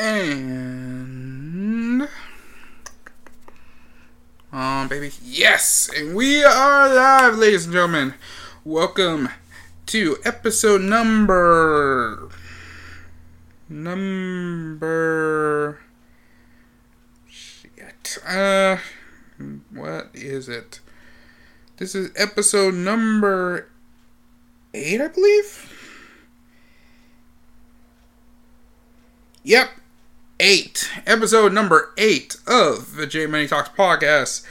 And. Um, baby. Yes! And we are live, ladies and gentlemen. Welcome to episode number. Number. Shit. Uh. What is it? This is episode number. Eight, I believe? Yep, eight. Episode number eight of the J Money Talks podcast.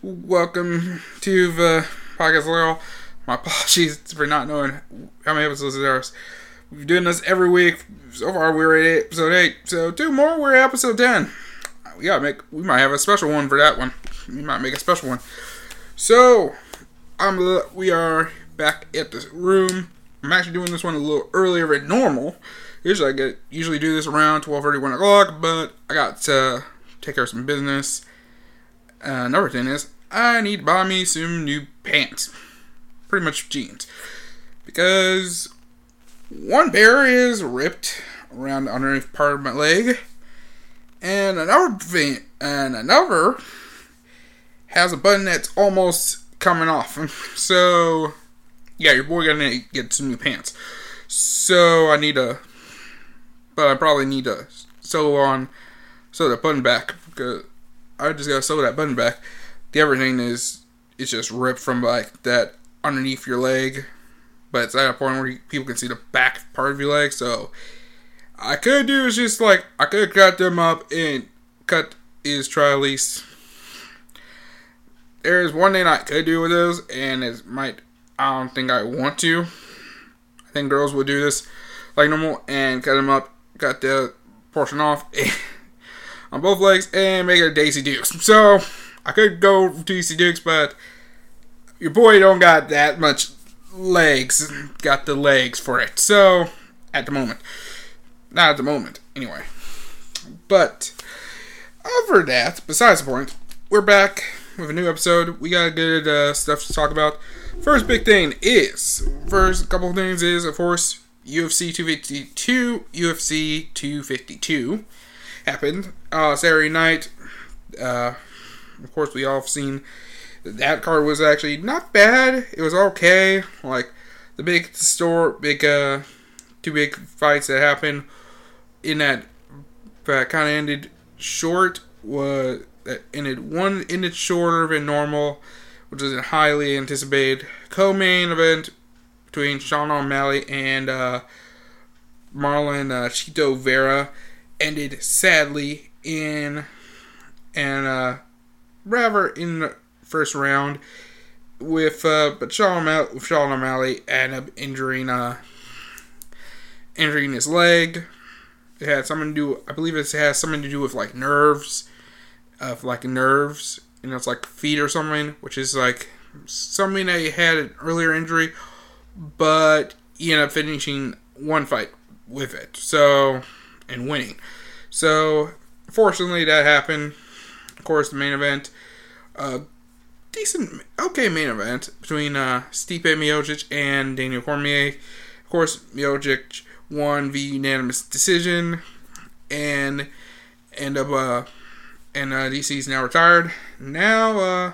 Welcome to the podcast, Laurel. My apologies for not knowing how many episodes there are. We're doing this every week. So far, we're at episode eight. So two more, we're at episode ten. We gotta make. We might have a special one for that one. We might make a special one. So, I'm. We are back at the room. I'm actually doing this one a little earlier than normal Usually I get usually do this around 12:30, 1 o'clock, but I got to take care of some business. Uh, another thing is I need to buy me some new pants, pretty much jeans, because one pair is ripped around the underneath part of my leg, and another thing, and another has a button that's almost coming off. So, yeah, your boy gonna get some new pants. So I need to but I probably need to sew on, sew that button back because I just gotta sew that button back. The other thing is, it's just ripped from like that underneath your leg, but it's at a point where people can see the back part of your leg. So I could do is just like I could cut them up and cut is try at least. There's one thing I could do with those, and it might. I don't think I want to. I think girls would do this like normal and cut them up got the portion off on both legs and make it a Daisy Dukes. So I could go Daisy Dukes, but your boy don't got that much legs. Got the legs for it. So at the moment, not at the moment, anyway. But over that, besides the point, we're back with a new episode. We got good uh, stuff to talk about. First big thing is, first couple things is, of course, UFC 252, UFC 252 happened uh, Saturday night. Uh, of course, we all have seen that card was actually not bad. It was okay. Like the big store, big uh, two big fights that happened in that that kind of ended short was that ended one ended shorter than normal, which was a highly anticipated co-main event between Sean O'Malley and uh, Marlon uh, Chito Vera ended sadly in and uh, rather in the first round with uh, but Sean O'Malley, Sean O'Malley ended up injuring uh, injuring his leg. It had something to do. I believe it has something to do with like nerves, of like nerves, know, it's like feet or something, which is like something that he had an earlier injury but he ended up finishing one fight with it. So, and winning. So, fortunately, that happened. Of course, the main event, uh, decent, okay main event between uh, Stipe Miocic and Daniel Cormier. Of course, Miocic won the unanimous decision, and end up uh, and uh, DC's now retired. Now, uh,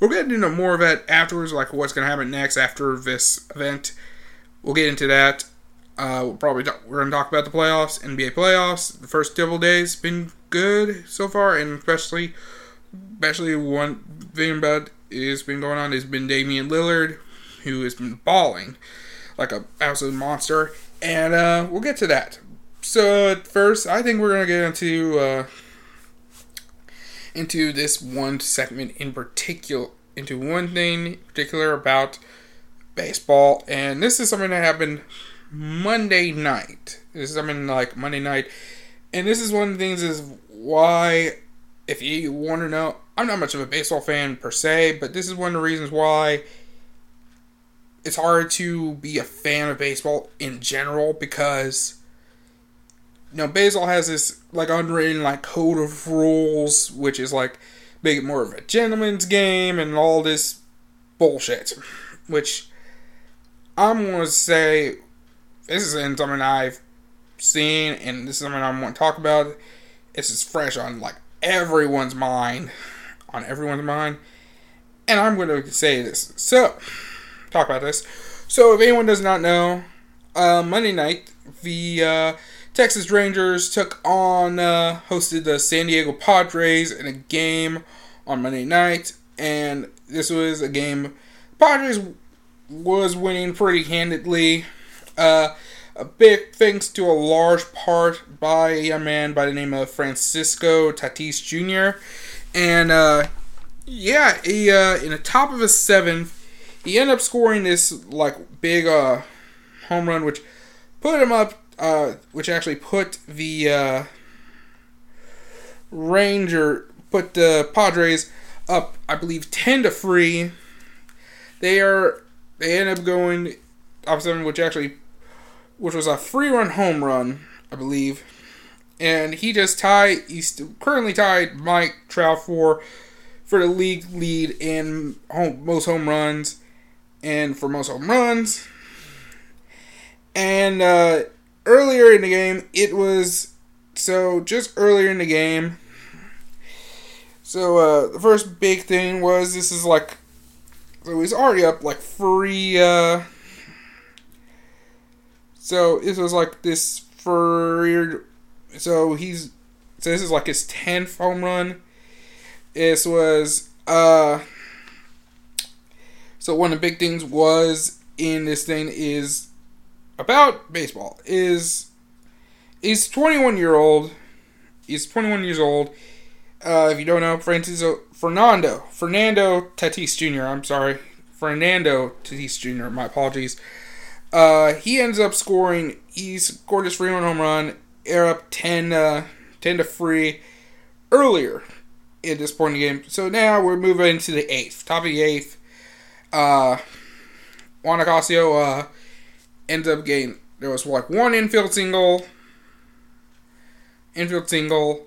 We'll get into more of that afterwards, like what's going to happen next after this event. We'll get into that. Uh, we'll probably talk, we're going to talk about the playoffs, NBA playoffs. The first double days been good so far, and especially, especially one thing about is been going on has been Damian Lillard, who has been balling like a absolute monster, and uh, we'll get to that. So first, I think we're gonna get into uh, into this one segment in particular, into one thing in particular about baseball, and this is something that happened Monday night. This is something like Monday night, and this is one of the things is why, if you want to know, I'm not much of a baseball fan per se, but this is one of the reasons why it's hard to be a fan of baseball in general because know, baseball has this like unwritten like code of rules, which is like make it more of a gentleman's game and all this bullshit. Which I'm gonna say this isn't something I've seen, and this is something I want to talk about. It's just fresh on like everyone's mind, on everyone's mind, and I'm to say this. So, talk about this. So, if anyone does not know, uh, Monday night the uh, Texas Rangers took on uh, hosted the San Diego Padres in a game on Monday night, and this was a game. Padres was winning pretty handedly. Uh, a big thanks to a large part by a man by the name of Francisco Tatis Jr. And uh, yeah, he uh, in the top of his seventh, he ended up scoring this like big uh, home run, which put him up, uh, which actually put the uh, Ranger put the Padres up, I believe, ten to three. They are they end up going up seven, which actually which was a free run home run, I believe. And he just tied. He's currently tied Mike Trout for for the league lead in home, most home runs and for most home runs. And uh, earlier in the game, it was so just earlier in the game. So uh, the first big thing was this is like so he's already up like free. Uh, so this was like this for. So he's. So this is like his tenth home run. This was. uh So one of the big things was in this thing is about baseball is he's 21 year old. He's 21 years old. Uh, if you don't know, Francisco Fernando Fernando Tatis Jr. I'm sorry, Fernando Tatis Jr. My apologies. Uh, he ends up scoring. He scored his free run home run. Air up 10, uh, 10 to free earlier at this point in the game. So now we're moving into the eighth, top of the eighth. Uh, Juan Nicasio ends up getting there was like one infield single, infield single.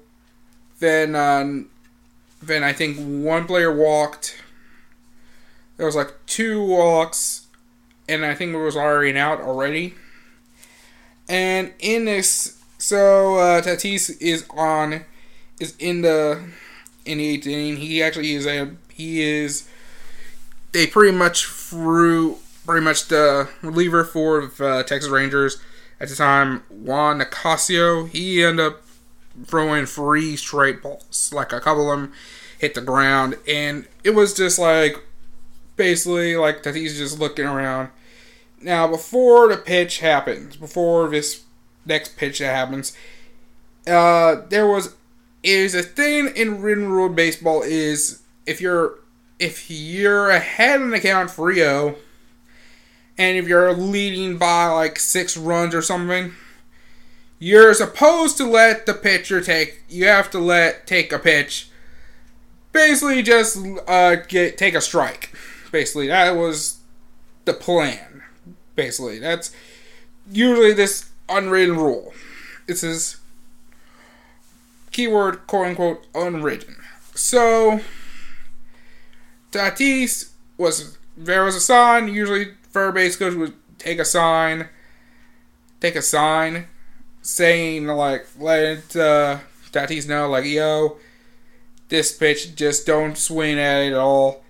Then, uh, then I think one player walked. There was like two walks and I think it was already out already. And in this, so uh, Tatis is on, is in the in the eighth inning. He actually is a he is. They pretty much threw pretty much the reliever for uh, Texas Rangers at the time, Juan Nicasio. He ended up throwing three straight balls, like a couple of them hit the ground, and it was just like basically like that he's just looking around now, before the pitch happens, before this next pitch that happens, uh, there was is a thing in written rule baseball is if you're if you're ahead in the count 3-0 and if you're leading by like six runs or something, you're supposed to let the pitcher take. You have to let take a pitch. Basically, just uh, get take a strike. Basically, that was the plan basically. That's usually this unwritten rule. This is keyword quote unquote unwritten. So Tatis was there was a sign. Usually, base coach would take a sign, take a sign saying like let uh, Tatis know like yo, this pitch just don't swing at it at all.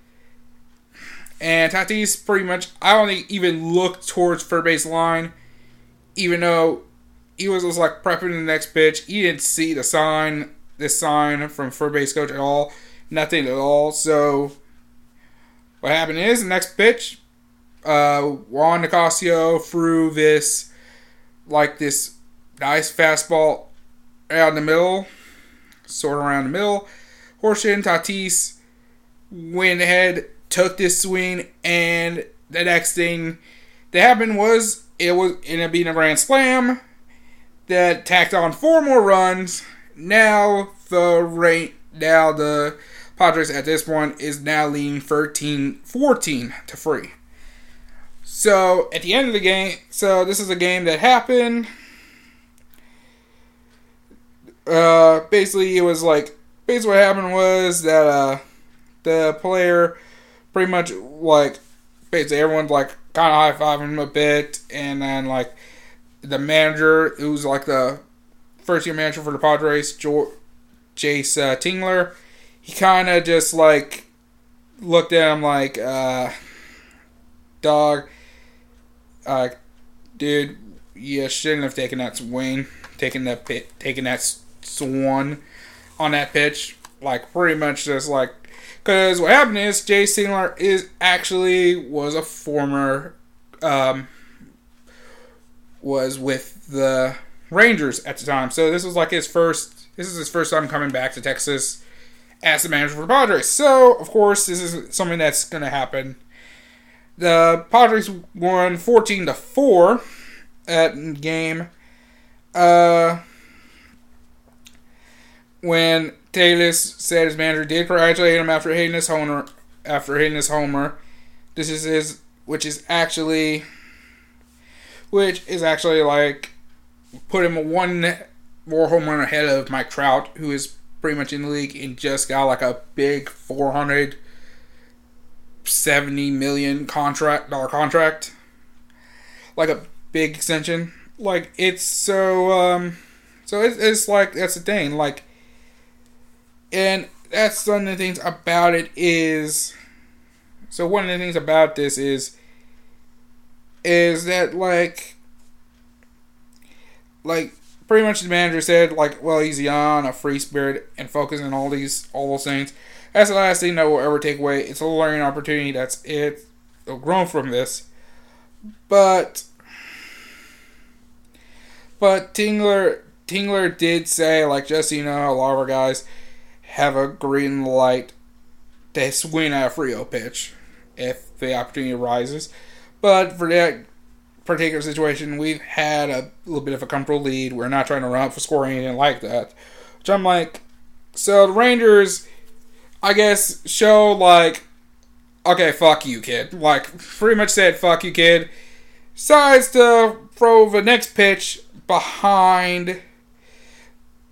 And Tatis pretty much, I don't even look towards third base line, even though he was just like prepping the next pitch. He didn't see the sign, this sign from third base coach at all. Nothing at all. So what happened is the next pitch, uh, Juan Nicasio threw this like this nice fastball out in the middle, sort of around the middle. Horshin Tatis went ahead took this swing, and the next thing that happened was it was ended up being a grand slam that tacked on four more runs. Now the rate now the Padres at this point is now leading 13 14 to 3. So at the end of the game, so this is a game that happened. Uh, basically, it was like basically what happened was that uh, the player pretty much like basically everyone's like kind of high fiving him a bit, and then like the manager, who's like the first year manager for the Padres, George, Jayce uh, Tingler, he kind of just like looked at him like, uh, dog, uh, dude, you shouldn't have taken that swing, taken that pit, taken that swan on that pitch. Like pretty much just like, because what happened is Jay Tingler is actually was a former, um, was with the Rangers at the time. So this was like his first. This is his first time coming back to Texas as the manager for the Padres. So of course this is something that's going to happen. The Padres won fourteen to four at game. Uh, when Tatis said his manager did congratulate him after hitting his homer, after hitting his homer. This is his, which is actually, which is actually like put him one more home run ahead of Mike Trout, who is pretty much in the league and just got like a big four hundred seventy million contract dollar contract, like a big extension. Like it's so um, so it's, it's like that's the thing. Like, and that's one of the things about it is. So one of the things about this is, is that like like pretty much the manager said like, well, he's young, a free spirit, and focusing on all these all those things. That's the last thing that will ever take away. It's a learning opportunity. That's it. It'll grow from this, but but Tingler Tingler did say like just you know, a lot of our guys have a green light to swing at a Frio pitch if the opportunity arises. But for that particular situation, we've had a little bit of a comfortable lead. We're not trying to run up for scoring anything like that. Which I'm like, so the Rangers, I guess, show like, okay, fuck you, kid. Like, pretty much said, fuck you, kid. Decides to throw the next pitch behind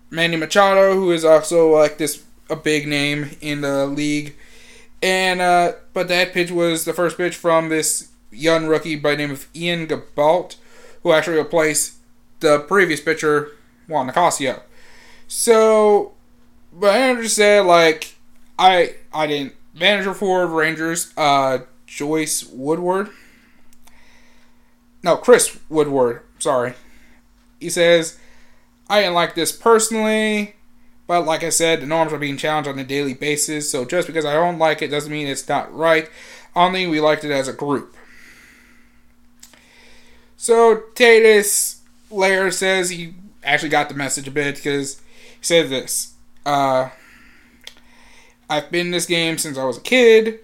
Manny Machado, who is also like this a big name in the league. And uh, but that pitch was the first pitch from this young rookie by the name of Ian Gibaut, who actually replaced the previous pitcher, Juan Nicasio. So, but just said, like, I I didn't. Manager for Rangers, uh, Joyce Woodward. No, Chris Woodward. Sorry. He says, I didn't like this personally, but like I said, the norms are being challenged on a daily basis, so just because I don't like it doesn't mean it's not right. Only we liked it as a group. So Tatis Lair says he actually got the message a bit because he said this. Uh, I've been in this game since I was a kid.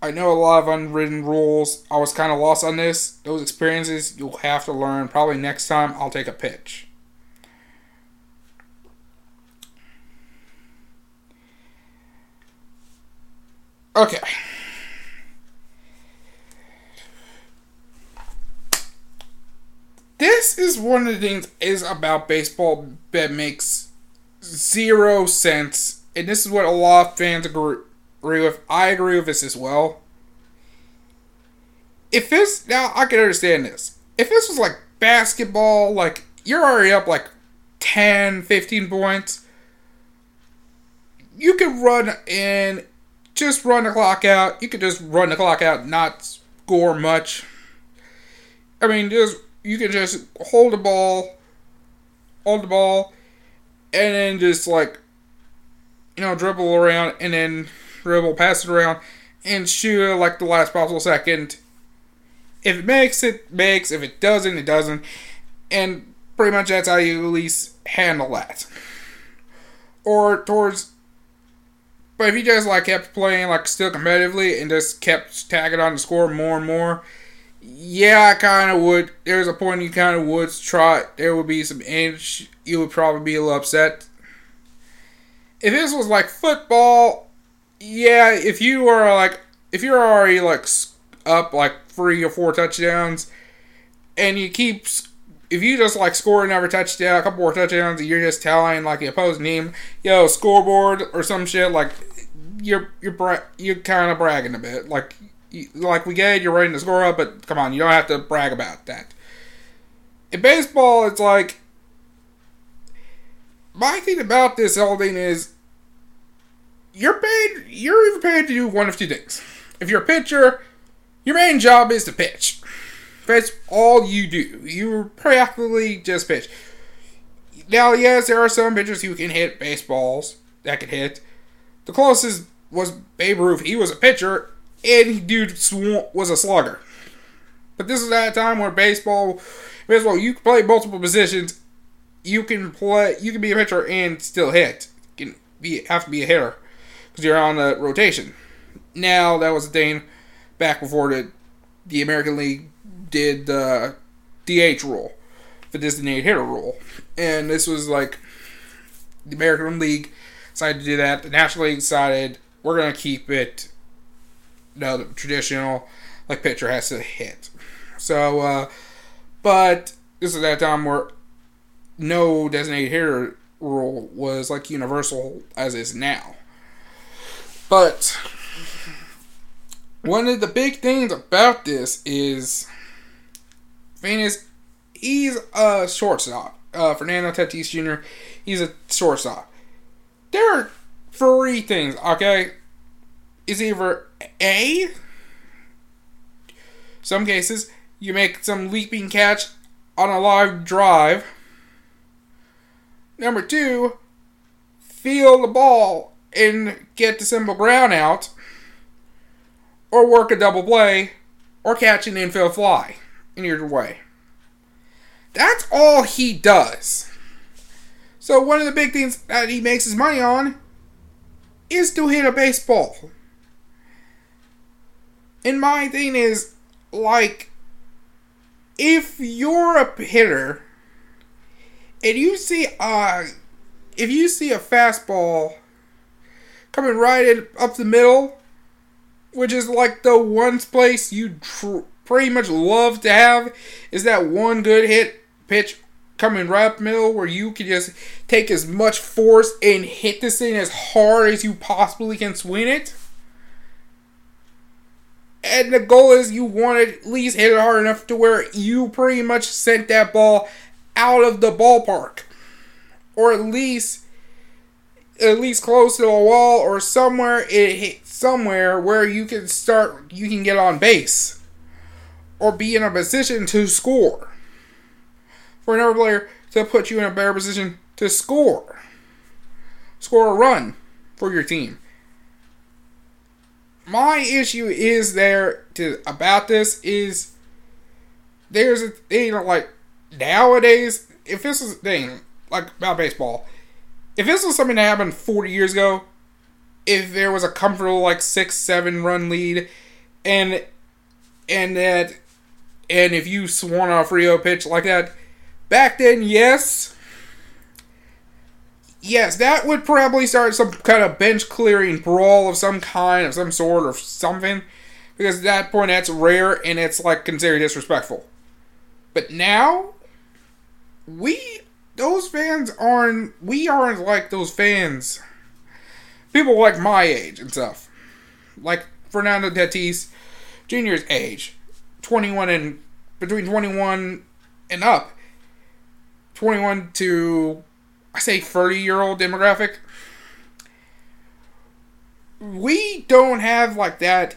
I know a lot of unwritten rules. I was kind of lost on this. Those experiences you'll have to learn. Probably next time I'll take a pitch. Okay. this is one of the things is about baseball that makes zero sense, and this is what a lot of fans agree, with. I agree with this as well. If this now, I can understand this. If this was like basketball, like you're already up like 10, 15 points, you could run and just run the clock out. You could just run the clock out, not score much. I mean, just you can just hold the ball, hold the ball, and then just like, you know, dribble around and then dribble, pass it around, and shoot like the last possible second. If it makes, it makes. If it doesn't, it doesn't. And pretty much that's how you at least handle that. Or towards. But if you just like kept playing like still competitively and just kept tagging on the score more and more, yeah, I kind of would. There's a point you kind of would try. There would be some inch. You would probably be a little upset. If this was like football, yeah. If you are like, if you're already like up like three or four touchdowns, and you keep, if you just like score another touchdown, a couple more touchdowns, and you're just telling like the opposing team, yo, scoreboard or some shit, like you're you're bra- you're kind of bragging a bit, like like we get you're ready to score up, but come on, you don't have to brag about that. In baseball, it's like my thing about this whole thing is you're paid you're even paid to do one of two things. If you're a pitcher, your main job is to pitch. That's all you do. You practically just pitch. Now, yes, there are some pitchers who can hit baseballs that can hit. The closest was Babe Ruth. He was a pitcher, and he dude was a slugger. But this is at a time where baseball, baseball, you play multiple positions. You can play. You can be a pitcher and still hit. You can be have to be a hitter because you're on the rotation. Now that was a thing back before the the American League did the DH rule, the designated hitter rule, and this was like the American League decided to do that. The National League decided we're gonna keep it, you know, the traditional like pitcher has to hit. So, uh, but this is that time where no designated hitter rule was like universal as is now. But one of the big things about this is Venus, he's a shortstop. Uh, Fernando Tatis Jr., he's a shortstop. There are three things, okay? Is either A, some cases, you make some leaping catch on a line drive. Number two, feel the ball and get the simple ground out or work a double play, or catch an infield fly in your way. That's all he does. So, one of the big things that he makes his money on is to hit a baseball. And my thing is, like, if you're a hitter and you see uh if you see a fastball coming right in, up the middle which is like the one place you tr- pretty much love to have, is that one good hit pitch coming right up middle where you can just take as much force and hit this thing as hard as you possibly can swing it. And the goal is you want to at least hit it hard enough to where you pretty much sent that ball out of the ballpark. Or at least at least close to a wall or somewhere it hit somewhere where you can start you can get on base. Or be in a position to score. For another player to put you in a better position to score. Score a run for your team. My issue is there to about this is there's a thing like nowadays if this is a thing like about baseball if this was something that happened 40 years ago, if there was a comfortable like six seven run lead, and and that and if you swung off Rio pitch like that, back then, yes, yes, that would probably start some kind of bench clearing brawl of some kind, of some sort, or something. Because at that point, that's rare and it's like considered disrespectful. But now, we those fans aren't. We aren't like those fans. People like my age and stuff, like Fernando Tatis Jr.'s age, twenty one and between twenty one and up, twenty one to I say thirty year old demographic. We don't have like that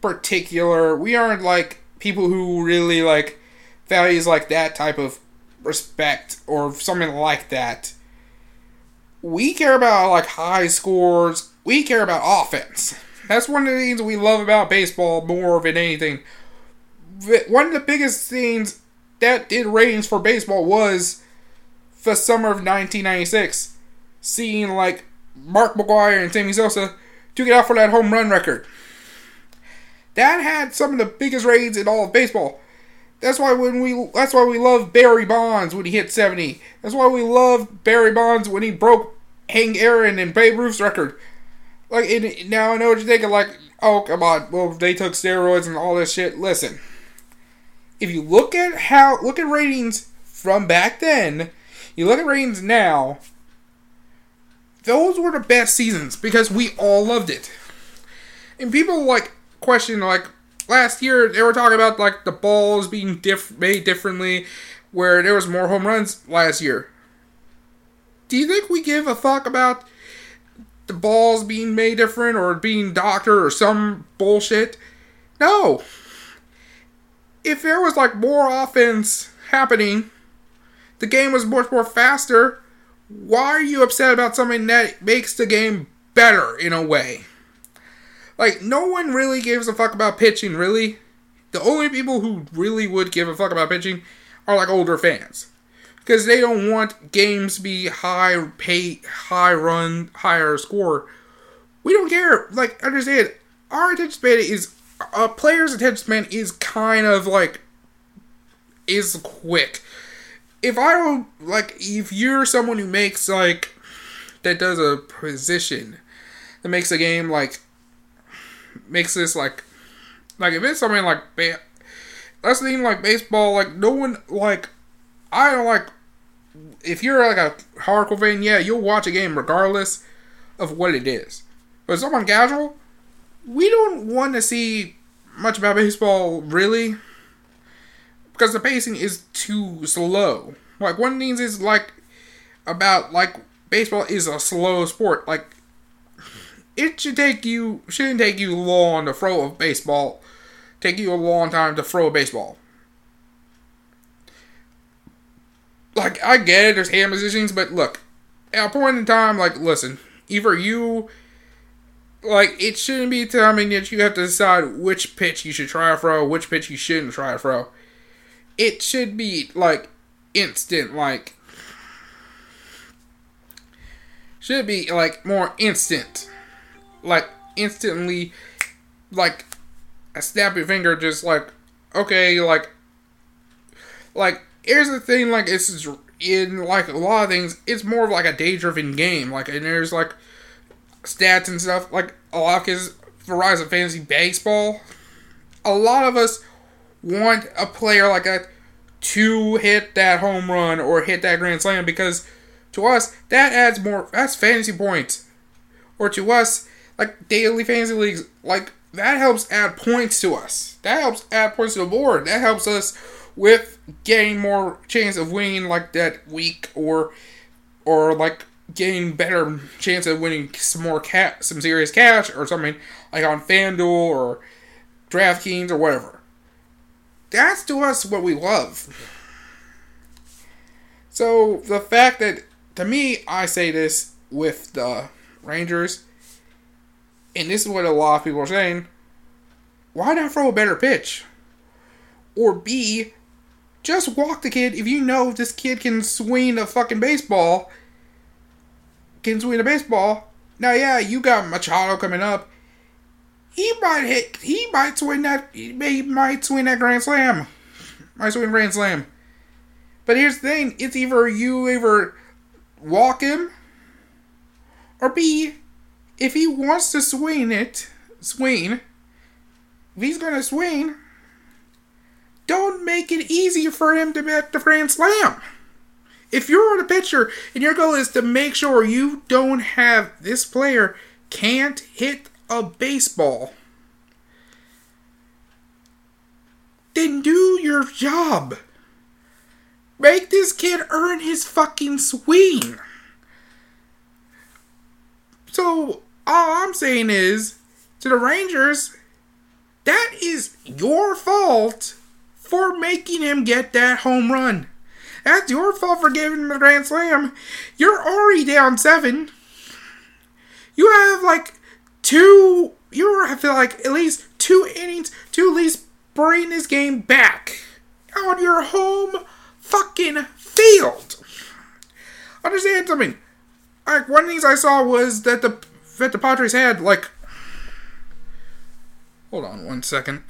particular. We aren't like people who really like values like that type of respect or something like that. We care about like high scores. We care about offense. That's one of the things we love about baseball more than anything. One of the biggest things that did ratings for baseball was the summer of 1996, seeing like Mark McGwire and Sammy Sosa to get out for that home run record. That had some of the biggest ratings in all of baseball. That's why when we that's why we love Barry Bonds when he hit 70. That's why we love Barry Bonds when he broke Hank Aaron and Babe Ruth's record. Like now I know what you're thinking like, oh come on, well they took steroids and all this shit. Listen. If you look at how look at ratings from back then, you look at ratings now, those were the best seasons because we all loved it. And people like question like last year they were talking about like the balls being diff- made differently where there was more home runs last year. Do you think we give a fuck about the balls being made different or being doctor or some bullshit? No. If there was like more offense happening, the game was much more faster. Why are you upset about something that makes the game better in a way? Like, no one really gives a fuck about pitching, really. The only people who really would give a fuck about pitching are like older fans. Because they don't want games to be high pay, high run, higher score. We don't care. Like, understand, our attention span is, a player's attention span is kind of like, is quick. If I don't, like, if you're someone who makes, like, that does a position that makes a game, like, makes this, like, like if it's something like ba- that's the thing like baseball, like no one like I don't like if you're like a hardcore fan, yeah, you'll watch a game regardless of what it is. But someone casual, we don't want to see much about baseball really because the pacing is too slow. Like one things is like about like baseball is a slow sport. Like it should take you shouldn't take you long to throw a baseball take you a long time to throw a baseball. Like, I get it, there's hand positions, but look, at a point in time, like, listen, either you, like, it shouldn't be timing that you have to decide which pitch you should try to throw, which pitch you shouldn't try to throw. It should be, like, instant, like, should be, like, more instant. Like, instantly, like, a snap your finger, just like, okay, like, like, here's the thing, like, it's in, like, a lot of things, it's more of like a day driven game, like, and there's, like, stats and stuff, like, a lot of kids, Verizon Fantasy Baseball, a lot of us want a player like that to hit that home run or hit that grand slam because to us that adds more that's fantasy points. Or to us like daily fantasy leagues like that helps add points to us. That helps add points to the board. That helps us with getting more chance of winning like that week or or like getting better chance of winning some more cat some serious cash or something like on FanDuel or DraftKings or whatever. That's to us what we love. So the fact that to me I say this with the Rangers and this is what a lot of people are saying, why not throw a better pitch? Or B, just walk the kid if you know this kid can swing a fucking baseball. Can swing a baseball. Now, yeah, you got Machado coming up. He might hit. He might swing that. He might swing that grand slam. Might swing grand slam. But here's the thing: it's either you either walk him, or B, if he wants to swing it, swing, if he's gonna swing, don't make it easy for him to make the grand slam. If you're the pitcher and your goal is to make sure you don't have this player can't hit a baseball, then do your job. Make this kid earn his fucking swing. So all I'm saying is to the Rangers, that is your fault for making him get that home run. That's your fault for giving him the grand slam. You're already down seven. You have like two. You have like at least two innings to at least bring this game back on your home fucking field. Understand something? Like one of the things I saw was that the that the Padres had like. Hold on one second.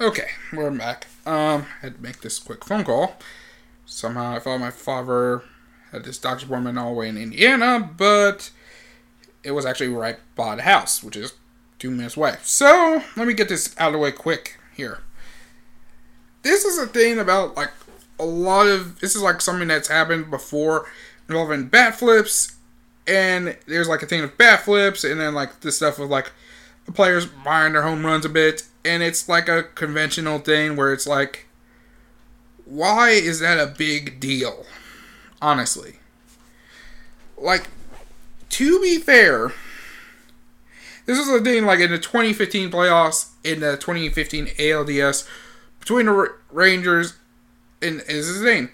Okay, we're back. Um, had to make this quick phone call. Somehow I thought my father had this doctor's appointment all the way in Indiana, but it was actually right by the house, which is two minutes away. So let me get this out of the way quick here. This is a thing about like a lot of this is like something that's happened before involving bat flips and there's like a thing with bat flips, and then like this stuff with like the players buying their home runs a bit, and it's like a conventional thing where it's like, why is that a big deal? Honestly. Like, to be fair, this is a thing, like in the 2015 playoffs, in the 2015 ALDS, between the Rangers and is his name?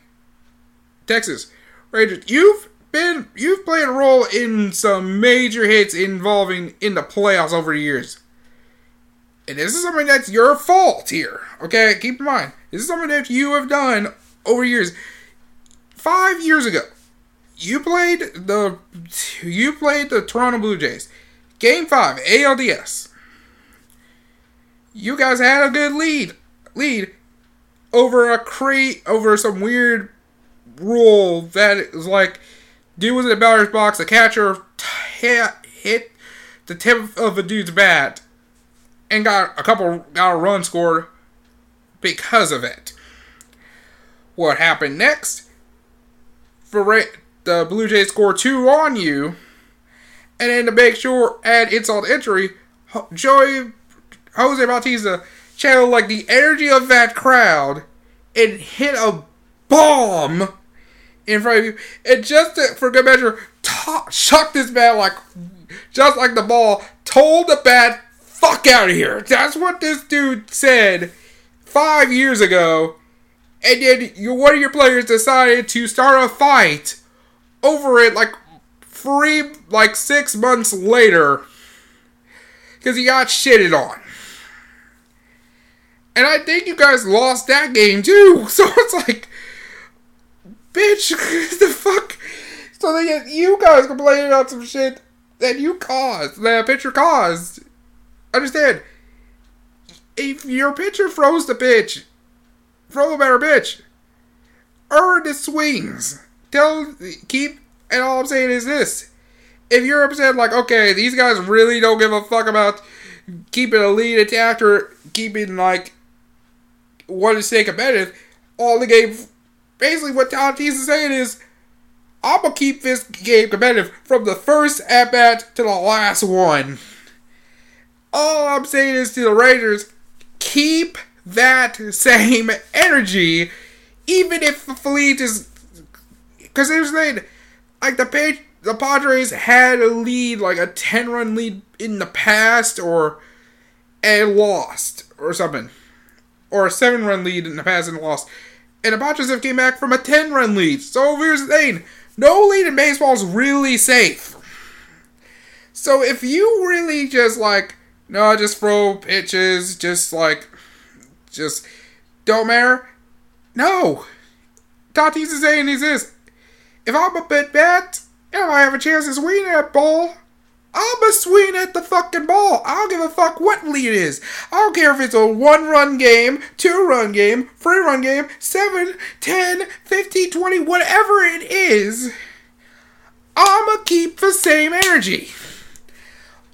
Texas Rangers. You've been you've played a role in some major hits involving in the playoffs over the years. And this is something that's your fault here. Okay, keep in mind. This is something that you have done over years. Five years ago, you played the you played the Toronto Blue Jays. Game five, ALDS. You guys had a good lead. Lead over a crate over some weird rule that is like dude was in the batter's box, the catcher hit, hit the tip of the dude's bat and got a couple got a run scored because of it. What happened next? For the Blue Jays score two on you, and then to make sure add insult to injury, Joey Jose Bautista channeled like the energy of that crowd and hit a bomb in front of you, and just to, for good measure, chucked this bat like just like the ball. Told the bat, "Fuck out of here." That's what this dude said five years ago, and then your, one of your players decided to start a fight over it like three, like six months later, because he got shitted on. And I think you guys lost that game too. So it's like, bitch, the fuck. So get you guys complaining about some shit that you caused, that a pitcher caused. Understand? If your pitcher throws the pitch, throw a better pitch. Earn the swings. Tell keep and all I'm saying is this. If you're upset like, okay, these guys really don't give a fuck about keeping a lead attacker, keeping like what to stay competitive, all the game basically what Tatis is saying is I'm gonna keep this game competitive from the first at bat to the last one. All I'm saying is to the Rangers, keep that same energy, even if the fleet is. Because here's the thing, like the page, the Padres had a lead, like a ten run lead in the past, or and lost or something, or a seven run lead in the past and lost. And have came back from a ten run lead. So here's the thing: no lead in baseball is really safe. So if you really just like no, just throw pitches, just like, just don't matter. No. Tatis is saying is this. If I'm a bit bat, and I have a chance to swing that ball, I'm a swing at the fucking ball. I don't give a fuck what lead it is. I don't care if it's a one run game, two run game, three run game, 7, 10, 15, 20, whatever it is. I'ma keep the same energy.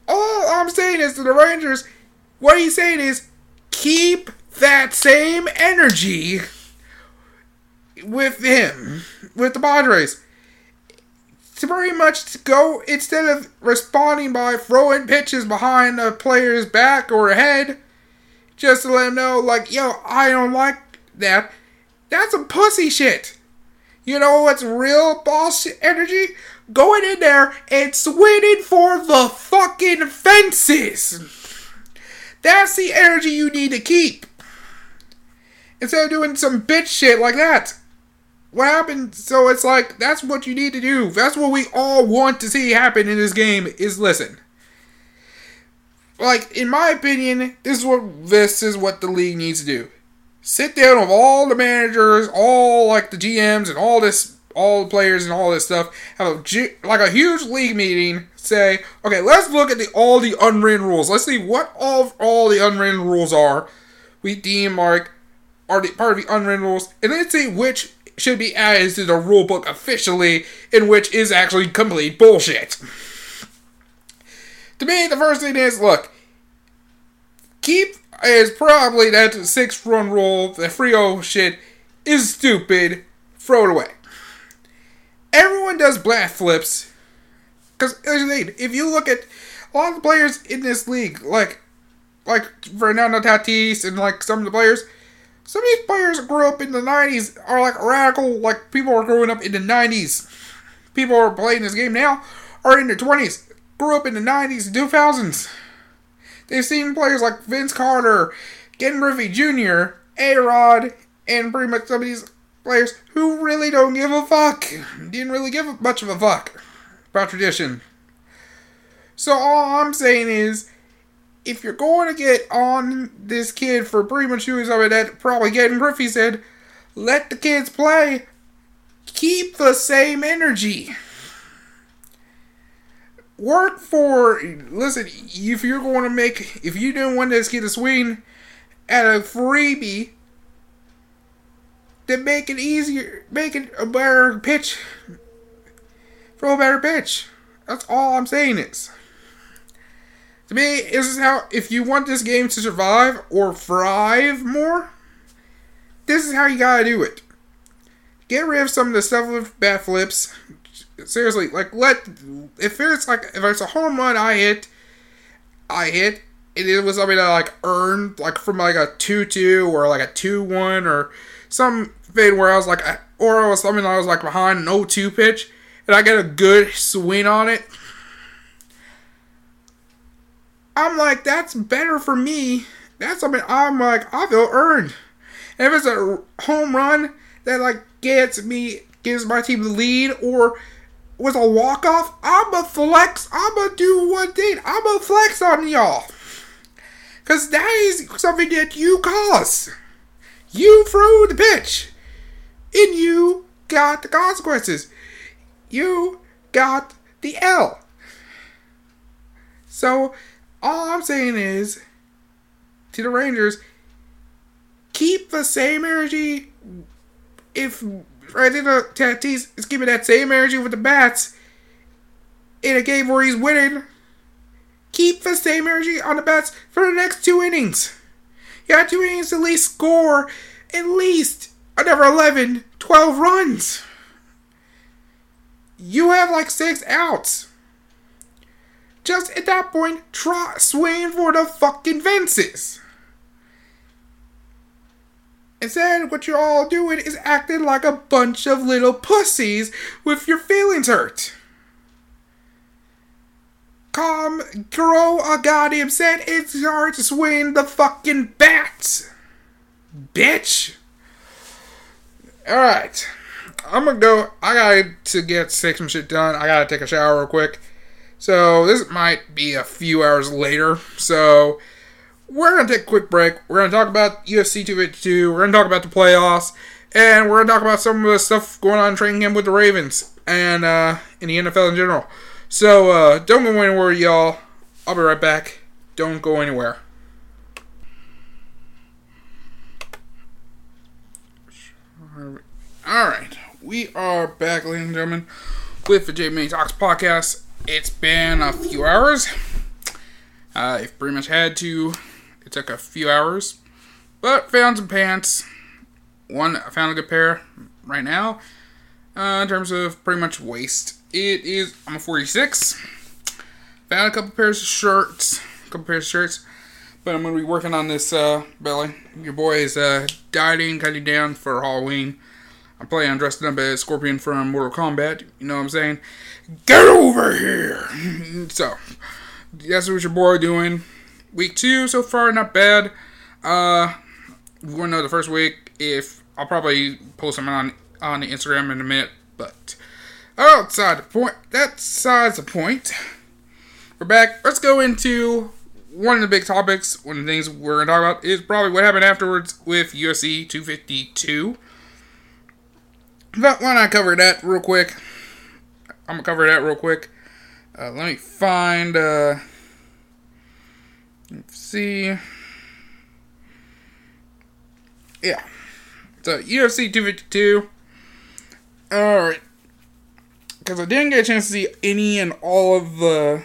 All I'm saying is to the Rangers, what he's saying is keep that same energy with him, with the Padres. To very much go instead of responding by throwing pitches behind a player's back or head, just to let him know, like, yo, I don't like that. That's some pussy shit. You know what's real boss energy? Going in there and swinging for the fucking fences. That's the energy you need to keep. Instead of doing some bitch shit like that. What happened? So it's like, that's what you need to do. That's what we all want to see happen in this game is listen. Like, in my opinion, this is what this is what the league needs to do sit down with all the managers, all like the GMs and all this, all the players and all this stuff. Have a like a huge league meeting. Say, okay, let's look at the all the unwritten rules. Let's see what all all the unwritten rules are. We deem like are the, part of the unwritten rules, and let's see which should be added to the rule book officially, and which is actually complete bullshit. to me, the first thing is look, keep is probably that six run rule, the Frio shit is stupid. Throw it away. Everyone does bat flips. Because if you look at a lot of the players in this league, like like Fernando Tatis and like some of the players, some of these players grew up in the 90s are like radical, like people are growing up in the 90s. People are playing this game now are in their 20s, grew up in the 90s and 2000s. They've seen players like Vince Carter, Ken Griffey Jr., A Rod, and pretty much some of these players who really don't give a fuck. Didn't really give much of a fuck about tradition. So all I'm saying is, if you're going to get on this kid for pretty much something that probably Ken Griffey said, let the kids play. Keep the same energy. Work for listen, if you're going to make if you don't want this kid to swing at a freebie, then make it easier make it a better pitch. Throw a better pitch. That's all I'm saying is. To me, this is how if you want this game to survive or thrive more, this is how you gotta do it. Get rid of some of the stuff with bat flips. Seriously, like let if it's like if it's a home run I hit, I hit. And it was something that I like earned like from like a two two or like a two one or some something where I was like or it was something I was like behind an 0-2 pitch and I get a good swing on it I'm like, that's better for me. That's something I'm like, I feel earned. If it's a home run that like gets me, gives my team the lead, or was a walk off, I'ma flex. I'ma do one thing. I'ma flex on y'all. Cause that is something that you cause. You threw the pitch. And you got the consequences. You got the L. So all I'm saying is to the Rangers, keep the same energy. If in the Tatis is keeping that same energy with the bats in a game where he's winning, keep the same energy on the bats for the next two innings. You got two innings to at least score at least another 11, 12 runs. You have like six outs just at that point try swing for the fucking fences. Instead, what you're all doing is acting like a bunch of little pussies with your feelings hurt. Calm, grow a goddamn set. It's hard to swing the fucking bats. Bitch. Alright. I'm gonna go. I got to get some shit done. I gotta take a shower real quick. So this might be a few hours later. So we're gonna take a quick break. We're gonna talk about UFC 252. We're gonna talk about the playoffs, and we're gonna talk about some of the stuff going on in training camp with the Ravens and uh, in the NFL in general. So uh, don't go anywhere, y'all. I'll be right back. Don't go anywhere. All right, we are back, ladies and gentlemen, with the J May Talks podcast. It's been a few hours. Uh, I've pretty much had to. It took a few hours, but found some pants. One, I found a good pair right now. Uh, in terms of pretty much waist, it is. I'm a 46. Found a couple pairs of shirts, a couple pairs of shirts, but I'm gonna be working on this uh, belly. Your boy is uh, dieting, cutting down for Halloween. I'm playing dressed up as Scorpion from Mortal Kombat. You know what I'm saying? Get over here! so, that's what your boy doing. Week two so far, not bad. Uh, we want to know the first week. If I'll probably post them on on the Instagram in a minute, but outside the point, that's size the point. We're back. Let's go into one of the big topics. One of the things we're gonna talk about is probably what happened afterwards with UFC 252. But why not cover that real quick? I'm gonna cover that real quick. Uh, let me find. Uh, let's see. Yeah. So UFC 252. All right. Because I didn't get a chance to see any and all of the.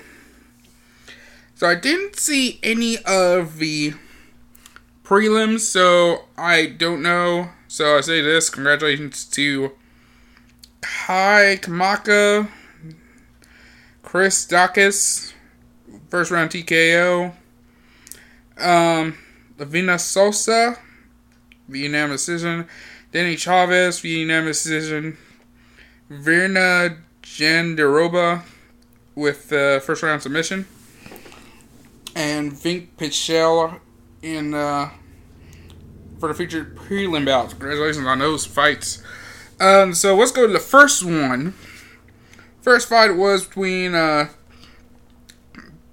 So I didn't see any of the prelims, so I don't know. So I say this: congratulations to Kai Kamaka, Chris Daukaus, first round TKO. Um, Livinha Souza Vietnam decision. Danny Chavez, Vietnam decision. Virna Jandiroba with uh, first round submission. And Vinc Pichel in uh, for the featured prelim bouts. Congratulations on those fights. Um, so let's go to the first one. First fight was between uh,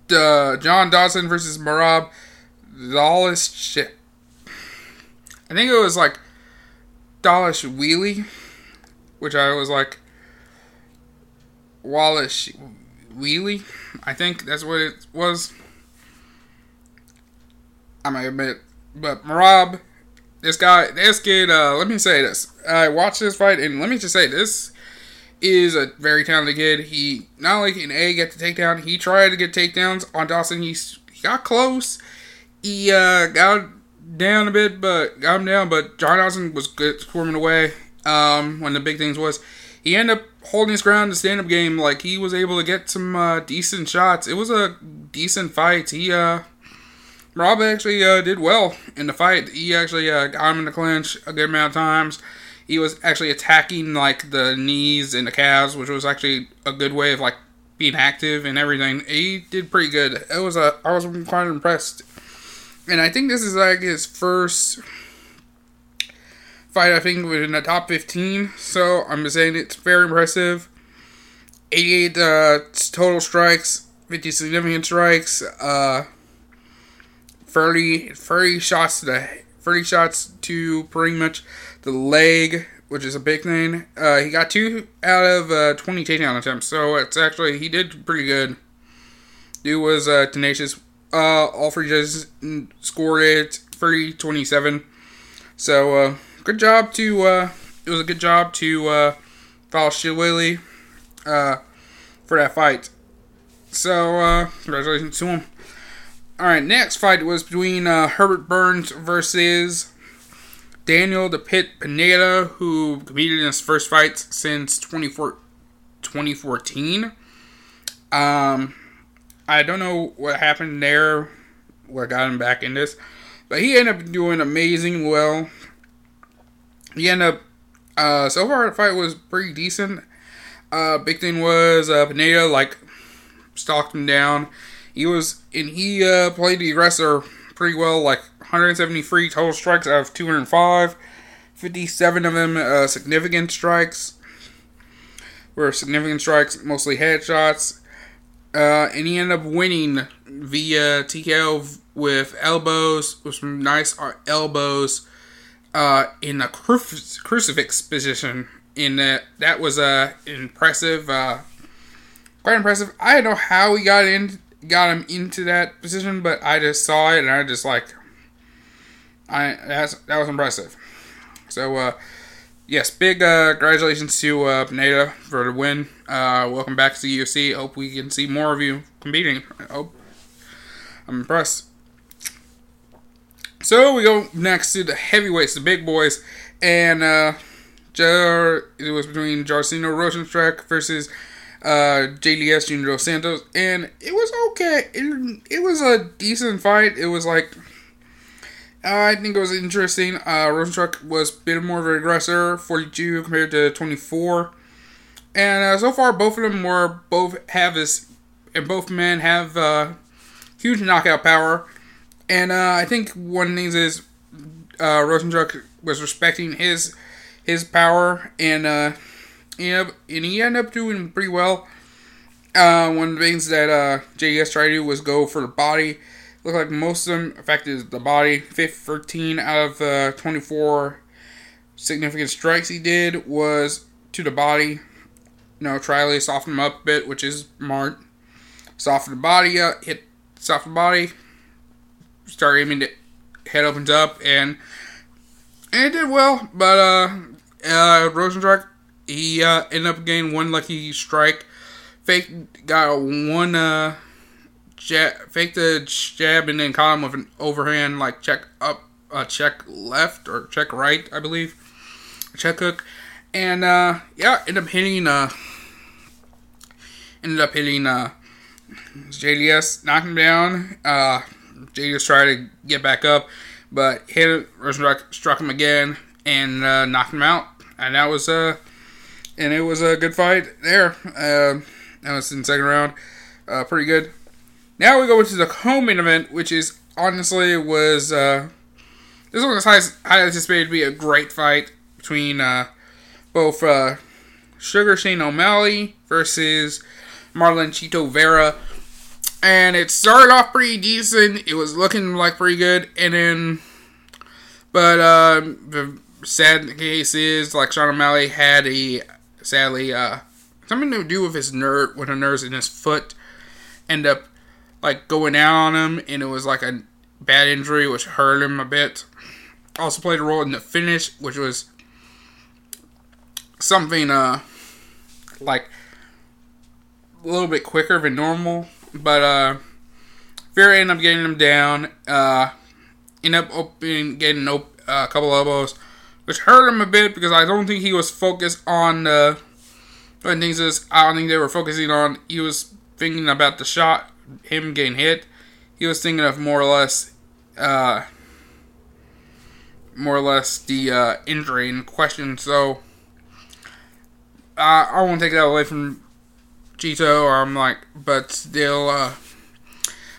John Dodson versus Merab Dallas. Shit. I think it was like Dallas Wheelie, which I was like Wallace Wheelie. I think that's what it was. I might admit, but Merab, this guy, this kid. Uh, let me say this: I watched this fight, and let me just say this is a very talented kid. He not only can a get the takedown, he tried to get takedowns on Dawson. He, he got close. He uh, got down a bit, but got him down. But John Dawson was good swarming away. Um, of the big things was he ended up holding his ground in the stand-up game. Like he was able to get some uh, decent shots. It was a decent fight. He uh, Rob actually uh, did well in the fight. He actually uh, got him in the clinch a good amount of times. He was actually attacking like the knees and the calves, which was actually a good way of like being active and everything. He did pretty good. It was a I was quite impressed and I think this is like his first fight. I think within the top fifteen. So I'm just saying it's very impressive. 88 uh, total strikes, 50 significant strikes, uh, 30, 30 shots to the 30 shots to pretty much the leg, which is a big thing. Uh, he got two out of uh, 20 takedown attempts, so it's actually he did pretty good. Dude was uh, tenacious uh, all three judges scored it 30 27. So, uh, good job to, uh, it was a good job to, uh, uh, for that fight. So, congratulations to him. Alright, next fight was between, uh, Herbert Burns versus Daniel the Pit Pineda, who competed in his first fight since 2014. Um, I don't know what happened there, what got him back in this, but he ended up doing amazing well. He ended up, uh, so far the fight was pretty decent. Uh, big thing was, uh, Pineda, like, stalked him down. He was, and he, uh, played the aggressor pretty well, like 173 total strikes out of 205. 57 of them, uh, significant strikes. Were significant strikes, mostly headshots. Uh, and he ended up winning via TKO with elbows, with some nice elbows uh, in a crucif- crucifix position. In that, that was uh, impressive, uh, quite impressive. I don't know how he got in, got him into that position, but I just saw it and I just like, I that's that was impressive. So uh, yes, big uh, congratulations to uh, Pineda for the win. Uh, welcome back to the UFC. Hope we can see more of you competing. I hope. I'm impressed. So we go next to the heavyweights, the big boys, and uh, Jar- it was between Jairzinho Rozenstruik versus uh, JDS Junior Dos Santos, and it was okay. It, it was a decent fight. It was like I think it was interesting. Uh, Rozenstruik was a bit more of an aggressor, 42 compared to 24. And uh, so far, both of them were both have this, and both men have uh, huge knockout power. And uh, I think one of the things is uh, Rozenstruik was respecting his his power, and uh, you and he ended up doing pretty well. Uh, one of the things that uh, tried to do was go for the body Looked like most of them affected the body. 15 out of the 24 significant strikes he did was to the body. You know, try to soften him up a bit, which is smart. Soften the body up, hit soften the body, start aiming to head opens up, and and it did well. But uh, uh, Rozenstruik, he uh, ended up getting one lucky strike. Fake got one uh jab, fake the jab and then caught him with an overhand like check up, uh, check left or check right, I believe, check hook, and uh, yeah, ended up hitting uh, ended up hitting uh, JDS, knocked him down. Uh, JDS tried to get back up, but hit struck, struck him again and uh, knocked him out, and that was uh, and it was a good fight there. Uh, that was in second round, uh, pretty good. Now we go into the co-main event, which is honestly was uh, this one was highly anticipated to be a great fight between uh, both uh, Sugar Shane O'Malley versus Marlon Chito Vera. And it started off pretty decent. It was looking like pretty good. And then, but uh, the sad case is, like, Sean O'Malley had a, sadly, uh, something to do with his nerve, with a nerve in his foot. End up, like, going out on him. And it was like a bad injury, which hurt him a bit. Also played a role in the finish, which was something, uh, like, a little bit quicker than normal, but uh, Vera ended up getting him down. Uh, ended up opening, getting op- uh, a couple elbows, which hurt him a bit because I don't think he was focused on uh, things. I don't think they were focusing on. He was thinking about the shot, him getting hit. He was thinking of more or less, uh, more or less the uh, injury in question. So I won't take that away from or I'm like, but still, uh,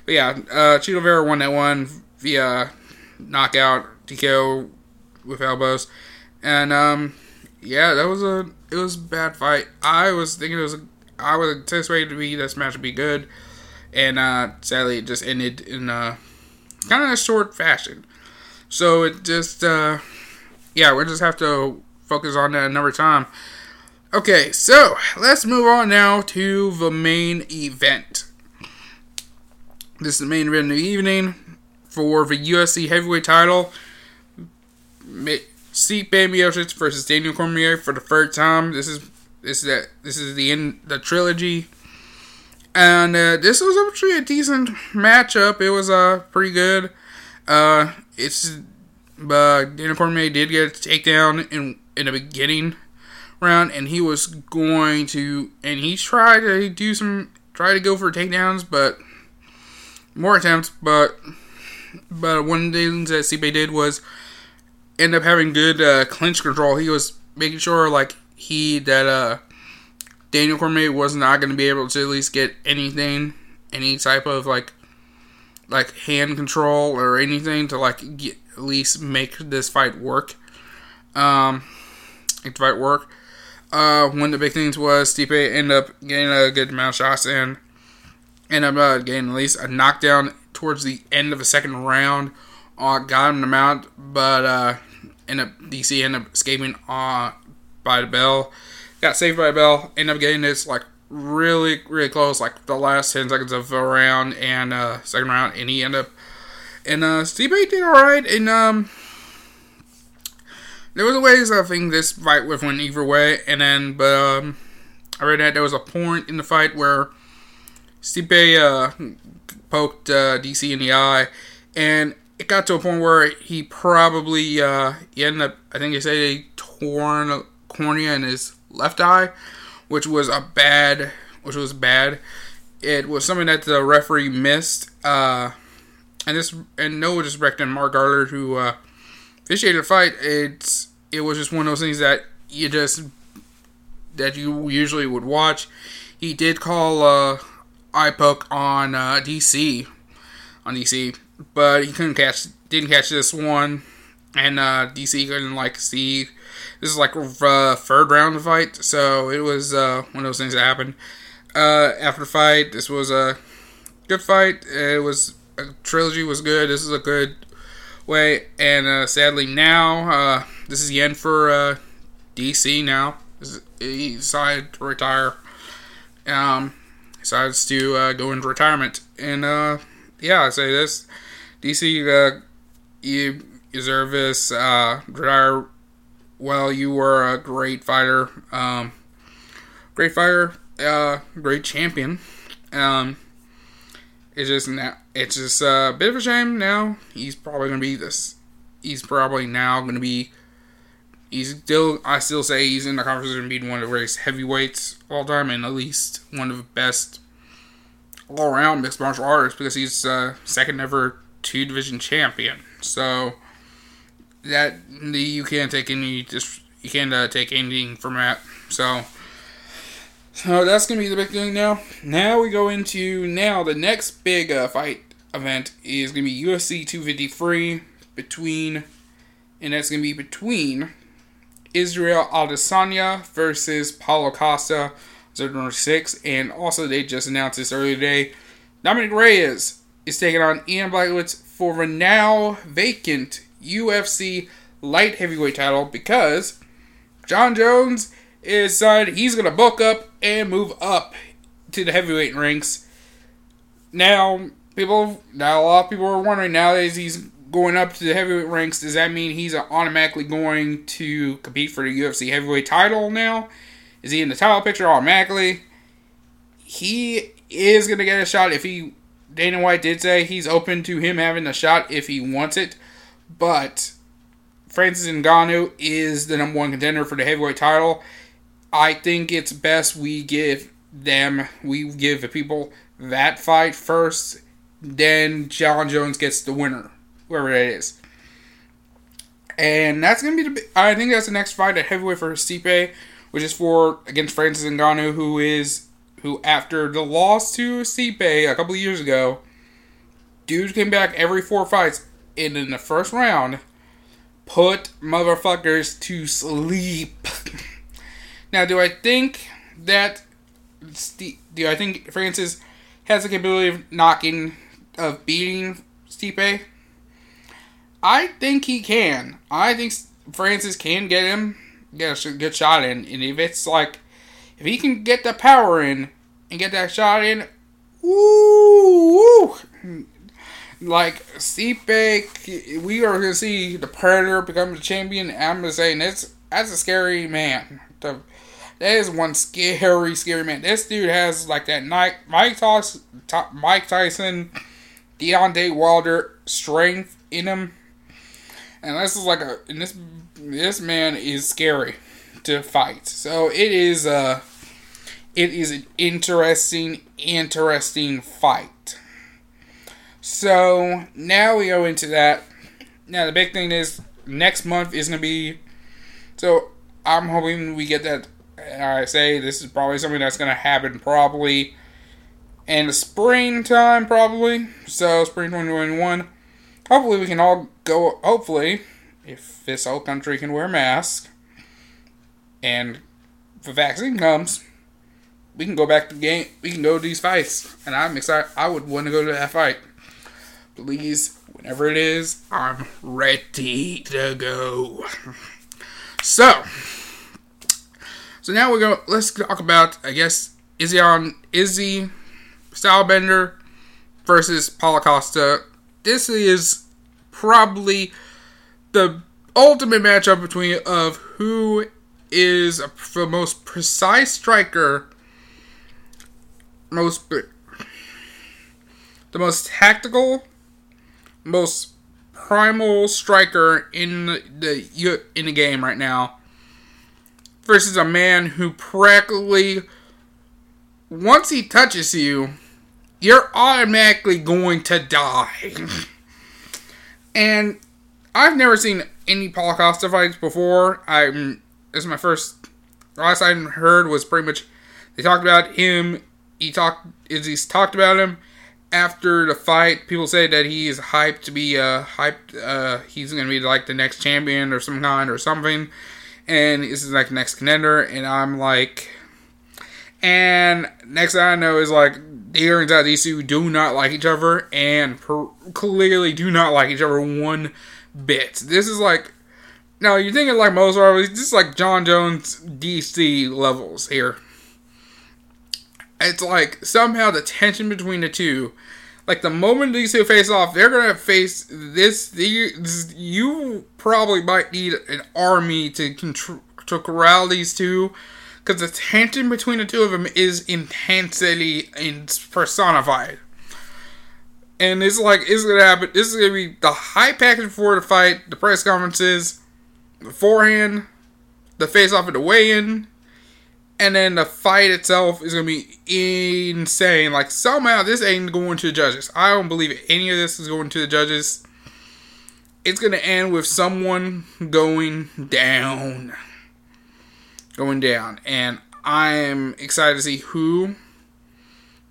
but yeah, uh, Chito Vera won that one via knockout, TKO with elbows, and um, yeah, that was a it was a bad fight. I was thinking it was a, I was anticipating to be this match would be good, and uh, sadly it just ended in a kind of a short fashion. So it just uh, yeah, we just have to focus on that another time. Okay, so let's move on now to the main event. This is the main event of the evening for the UFC heavyweight title. Stipe Miocic versus Daniel Cormier for the third time. This is this is that this is the end the trilogy, and uh, this was actually a decent matchup. It was uh pretty good. Uh, it's uh, Daniel Cormier did get a takedown in in the beginning round, and he was going to, and he tried to do some, try to go for takedowns, but more attempts, but but one of the things that Stipe did was end up having good uh, clinch control. He was making sure like he that uh Daniel Cormier was not going to be able to at least get anything, any type of like like hand control or anything to like get, at least make this fight work. Um, make the fight work. Uh, one of the big things was Stipe ended up getting a good amount of shots and ended up uh, getting at least a knockdown towards the end of the second round. Uh, got him the mount, but uh, ended up DC end up escaping uh, by the bell. Got saved by the bell. End up getting this like really really close, like the last ten seconds of the round and uh, second round, and he ended up and uh, Stipe did all right, and um there was a ways I think this fight would went either way, and then but um, I read that there was a point in the fight where Stipe uh, poked uh, DC in the eye, and it got to a point where he probably uh, he ended up I think he said he torn cornea in his left eye, which was a bad, which was bad. It was something that the referee missed, uh, and this and no disrespect to Mark Garler who uh, officiated the fight. It's it was just one of those things that you just that you usually would watch. He did call uh, eye poke on uh, DC on DC, but he couldn't catch didn't catch this one, and uh, DC couldn't like see. This is like uh, third round fight, so it was uh, one of those things that happened. Uh, after fight, this was a good fight. It was a trilogy was good. This is a good way, and uh, sadly now uh, this is the end for uh, DC now. He decided to retire. Um, decides to uh, go into retirement, and uh, yeah, I say this: DC, uh, you this. Uh, retire. Well, you were a great fighter, um, great fighter, uh, great champion. Um, it's just now, it's just a bit of a shame. Now he's probably gonna be this. He's probably now gonna be he's still I still say he's in the conversation being one of the greatest heavyweights all time and at least one of the best all around mixed martial artists because he's uh, second ever two division champion. So that you can't take any just you can't uh, take anything from that. So so that's gonna be the big thing now. Now we go into now the next big uh, fight event is gonna be UFC 253 between, and that's gonna be between Israel Adesanya versus Paulo Costa, number six, and also they just announced this earlier today. Dominic Reyes is taking on Ian Blachowicz for a now vacant UFC light heavyweight title because Jon Jones is decided he's gonna bulk up and move up to the heavyweight ranks. Now, people, now a lot of people are wondering now nowadays he's going up to the heavyweight ranks. Does that mean he's automatically going to compete for the UFC heavyweight title now? Is he in the title picture automatically? He is gonna get a shot if he. Dana White did say he's open to him having a shot if he wants it, but Francis Ngannou is the number one contender for the heavyweight title. I think it's best we give them, we give the people that fight first, then Jon Jones gets the winner, whoever that is. And that's gonna be the. I think that's the next fight at heavyweight for Stipe, which is for against Francis Ngannou, who is who after the loss to Stipe a couple years ago, dude came back every four fights, and in the first round, put motherfuckers to sleep. Now, do I think that do I think Francis has the capability of knocking of beating Stipe? I think he can. I think Francis can get him get a good shot in, and if it's like if he can get the power in and get that shot in, woo, woo like Stipe, we are gonna see the Predator become the champion. I'm just saying that's that's a scary man. To, that is one scary, scary man. This dude has like that Mike, Mike, Tyson, Mike Tyson, Deontay Wilder strength in him, and this is like a and this this man is scary to fight. So it is uh it is an interesting, interesting fight. So now we go into that. Now the big thing is next month is gonna be. So I'm hoping we get that I say this is probably something that's to happen probably in the springtime, probably. So, spring 2021. Hopefully, we can all go. Hopefully, if this whole country can wear masks and if the vaccine comes, we can go back to the game. We can go to these fights, and I'm excited. I would want to go to that fight. Please, whenever it is, I'm ready to go. So. So now we go. Let's talk about I guess Izzy on Izzy Stylebender versus Paulo Costa. This is probably the ultimate matchup between of who is the most precise striker, most the most tactical, most primal striker in the in the game right now versus a man who practically, once he touches you, you're automatically going to die. and I've never seen any Costa fights before. I'm this is my first. Last I heard was pretty much they talked about him. He talked is he's talked about him after the fight. People say that he is hyped to be uh hyped. Uh, he's gonna be like the next champion or some kind or something and this is like next contender, and I'm like, and next thing I know is like it turns out these two do not like each other, and per- clearly do not like each other one bit. This is like, now you're thinking like most this is like Jon Jones DC levels here. It's like somehow the tension between the two like the moment these two face off, they're gonna face this. this you probably might need an army to control to corral these two, because the tension between the two of them is intensely personified. And it's like it's gonna happen. This is gonna be the high package for the fight, the press conferences, beforehand, the face off at the weigh-in, and then the fight itself is gonna be insane. Like somehow this ain't going to the judges. I don't believe any of this is going to the judges. it's going to end with someone going down. Going down. And I am excited to see who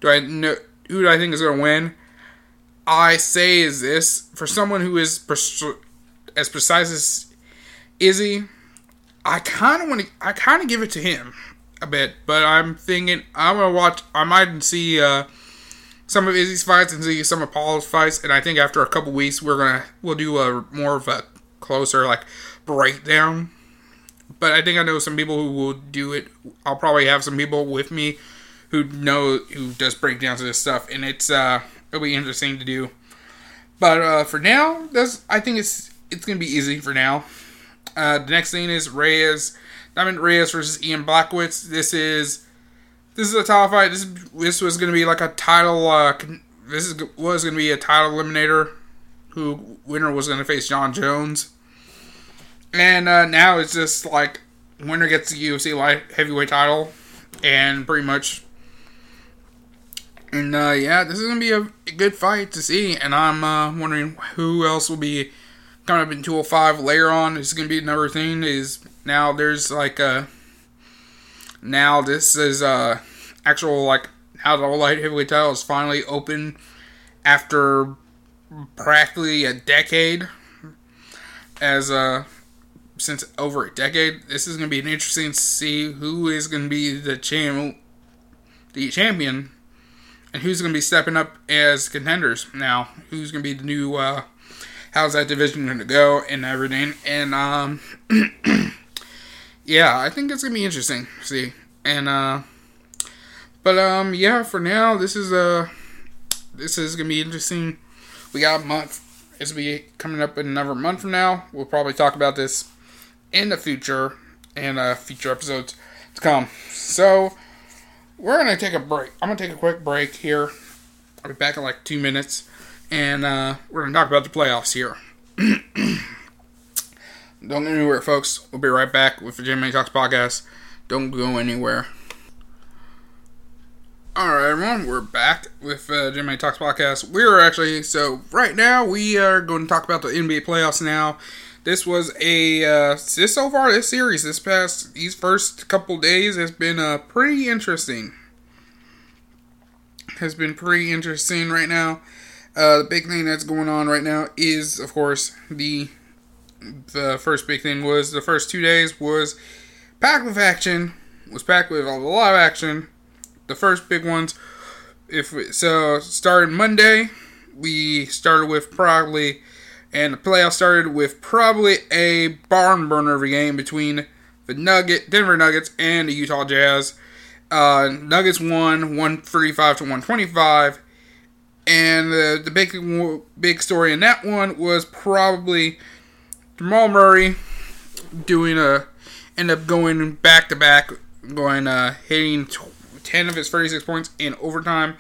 do I know who do I think is going to win. I say is this for someone who is as precise as Izzy. I kind of want to. I kind of give it to him a bit, but I'm thinking I'm gonna watch. I might see uh, some of Izzy's fights and see some of Paul's fights, and I think after a couple weeks we're gonna we'll do a more of a closer like breakdown. But I think I know some people who will do it. I'll probably have some people with me who know who does breakdowns of this stuff, and it's uh it'll be interesting to do. But uh, for now, that's I think it's it's gonna be easy for now. Uh, the next thing is Reyes, Diamond Reyes versus Ian Blachowicz. This is this is a title fight. This this was gonna be like a title. Uh, this is was gonna be a title eliminator. Who winner was gonna face Jon Jones, and uh, now it's just like winner gets the UFC light heavyweight title, and pretty much. And uh, yeah, this is gonna be a good fight to see, and I'm uh, wondering who else will be coming up in 205 later on is going to be another thing is now there's like a now this is uh actual like now the light heavyweight title is finally open after practically a decade. As uh since over a decade this is going to be an interesting to see who is going to be the champ the champion and who's going to be stepping up as contenders. Now who's going to be the new uh how's that division going to go and everything. And um, yeah, I think it's gonna be interesting. See, and uh, but um, yeah, for now, this is uh, this is gonna be interesting. We got a month. It's gonna be coming up in another month from now. We'll probably talk about this in the future and uh, future episodes to come. So we're gonna take a break. I'm gonna take a quick break here. I'll be back in like two minutes and uh, we're going to talk about the playoffs here. Don't go anywhere, folks. We'll be right back with the Jim May Talks podcast. Don't go anywhere. Alright, everyone, we're back with uh, Jim May Talks podcast. We're actually, so right now, we are going to talk about the NBA playoffs now. This was a, uh, this so far, this series, this past, these first couple days has been uh, pretty interesting. Has been pretty interesting right now. Uh, the big thing that's going on right now is, of course, the the first big thing was the first two days was packed with action. Was packed with a lot of action. The first big ones, if we, so, started Monday. We started with probably, and the playoffs started with probably a barn burner of a game between the Nugget, Denver Nuggets, and the Utah Jazz. Uh, Nuggets won 135 to 125 and the, the big big story in that one was probably Jamal Murray doing a end up going back to back, going uh, hitting ten of his thirty six points in overtime,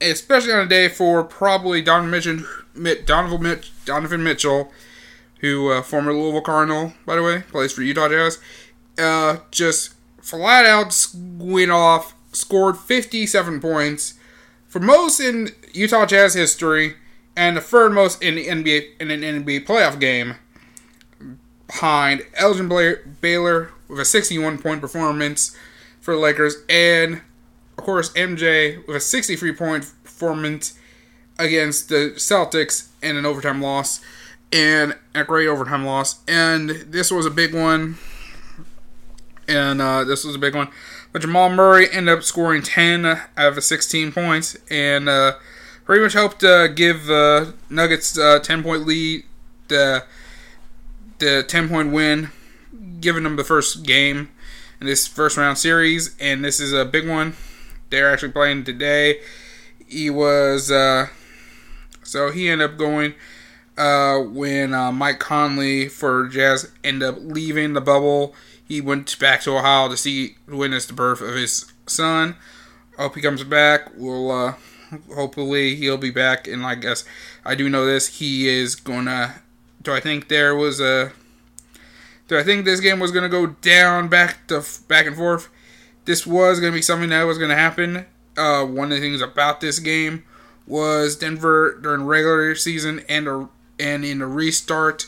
especially on a day for probably Donovan Mitchell, Donovan, Mitch, Donovan Mitchell, who uh, former Louisville Cardinal by the way plays for Utah Jazz, uh, just flat out went off, scored fifty seven points for most in Utah Jazz history and the third most in the NBA in an NBA playoff game behind Elgin Baylor with a 61 point performance for the Lakers and of course MJ with a 63 point performance against the Celtics in an overtime loss and a great overtime loss. And this was a big one. And uh, this was a big one but Jamal Murray ended up scoring 10 out of 16 points and uh, pretty much helped uh, give uh, Nuggets uh, 10 point lead, the, the 10 point win, giving them the first game in this first round series. And this is a big one. They're actually playing today. He was, uh, so he ended up going. Uh, when uh, Mike Conley for Jazz ended up leaving the bubble he went back to Ohio to see witness the birth of his son. Hope he comes back. We'll uh, hopefully he'll be back. And I guess I do know this. He is gonna. Do I think there was a? Do I think this game was gonna go down back to back and forth? This was gonna be something that was gonna happen. Uh, one of the things about this game was Denver during regular season and and in the restart,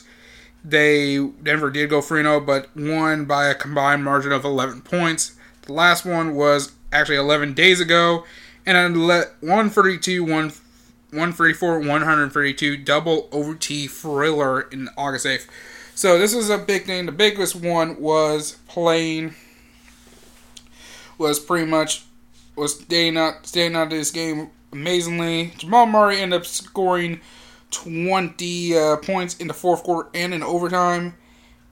they Denver did go 3 0, but won by a combined margin of 11 points. The last one was actually 11 days ago, and I let 132, 134, 132 double OT thriller in August 8th. So this is a big thing. The biggest one was playing was pretty much was staying out staying out of this game amazingly. Jamal Murray ended up scoring 20 uh, points in the fourth quarter and in overtime,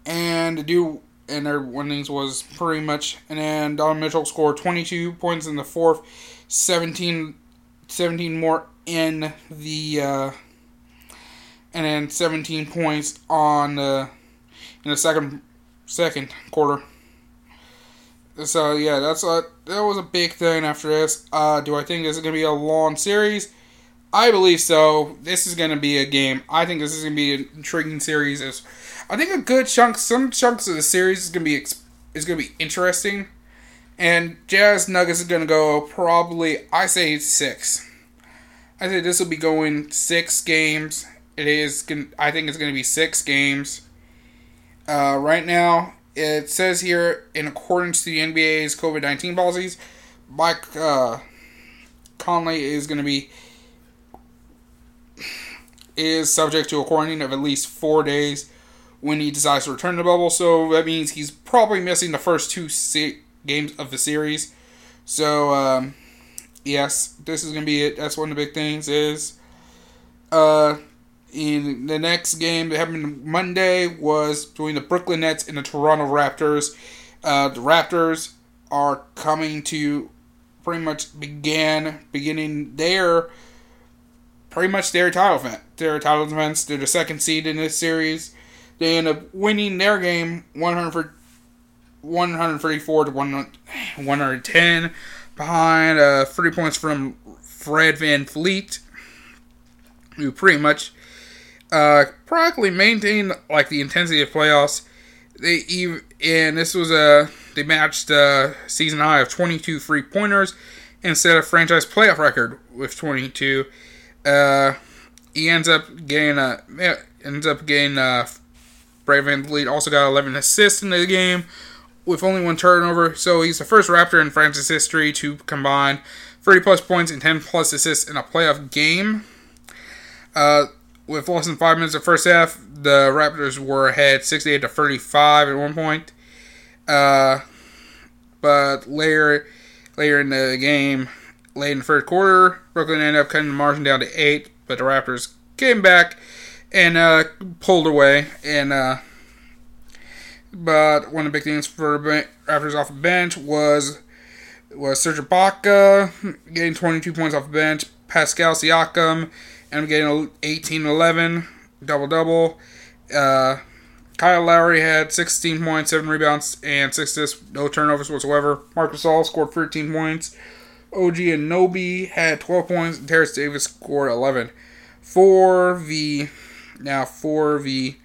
and the dude and their winnings was pretty much. And then Don Mitchell scored 22 points in the fourth, 17, 17 more in the, uh, and then 17 points on in the second second quarter. So yeah, that's a that was a big thing after this. Uh, do I think this is gonna be a long series? I believe so. This is gonna be a game. I think this is gonna be an intriguing series. I think a good chunk, some chunks of the series is gonna be is gonna be interesting. And Jazz Nuggets is gonna go probably I say six. I say this will be going six games. It is. I think it's gonna be six games. Uh, right now, it says here, in accordance to the NBA's COVID 19 policies, Mike uh, Conley is going to be is subject to a quarantine of at least four days when he decides to return to the bubble. So that means he's probably missing the first two se- games of the series. So um, yes, this is gonna be it. That's one of the big things. Is uh, in the next game that happened Monday was between the Brooklyn Nets and the Toronto Raptors. Uh, the Raptors are coming to pretty much begin beginning their pretty much their title event. Their title defense. They're the second seed in this series. They end up winning their game 100 134 to 110 behind uh, 30 points from Fred VanVleet, who pretty much uh, practically maintained like the intensity of playoffs. They even and this was a they matched a season high of 22 free pointers instead of franchise playoff record with 22. Uh, he ends up getting a ends up getting uh, Brave VanVleet also got 11 assists in the game with only one turnover. So he's the first Raptor in franchise history to combine 30 plus points and 10 plus assists in a playoff game. Uh, with less than five minutes of first half, the Raptors were ahead 68 to 35 at one point. Uh, but later, later in the game, late in the third quarter, Brooklyn ended up cutting the margin down to eight. But the Raptors came back and uh, pulled away. And uh, but one of the big things for Raptors off the bench was was Serge Ibaka getting 22 points off the bench. Pascal Siakam and getting 18 11, double double. Uh, Kyle Lowry had 16 points, 7 rebounds, and 6 assists, no turnovers whatsoever. Marc Gasol scored 13 points. OG Anunoby had 12 points, and Terence Davis scored 11. For the now for the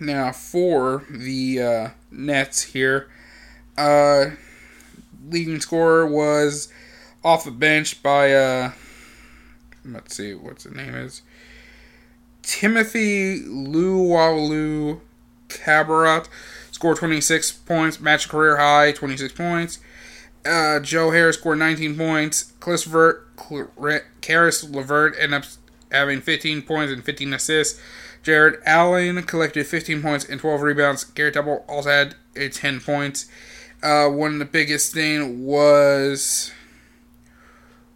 now for the uh, Nets here, uh, leading scorer was off the bench by uh, let's see what's the name is Timothy Luwalu Cabarrot scored 26 points, match career high 26 points. Uh, Joe Harris scored 19 points. Christopher Caris LeVert ended up having 15 points and 15 assists. Jarrett Allen collected 15 points and 12 rebounds. Garrett Temple also had a 10 points. Uh, one of the biggest thing was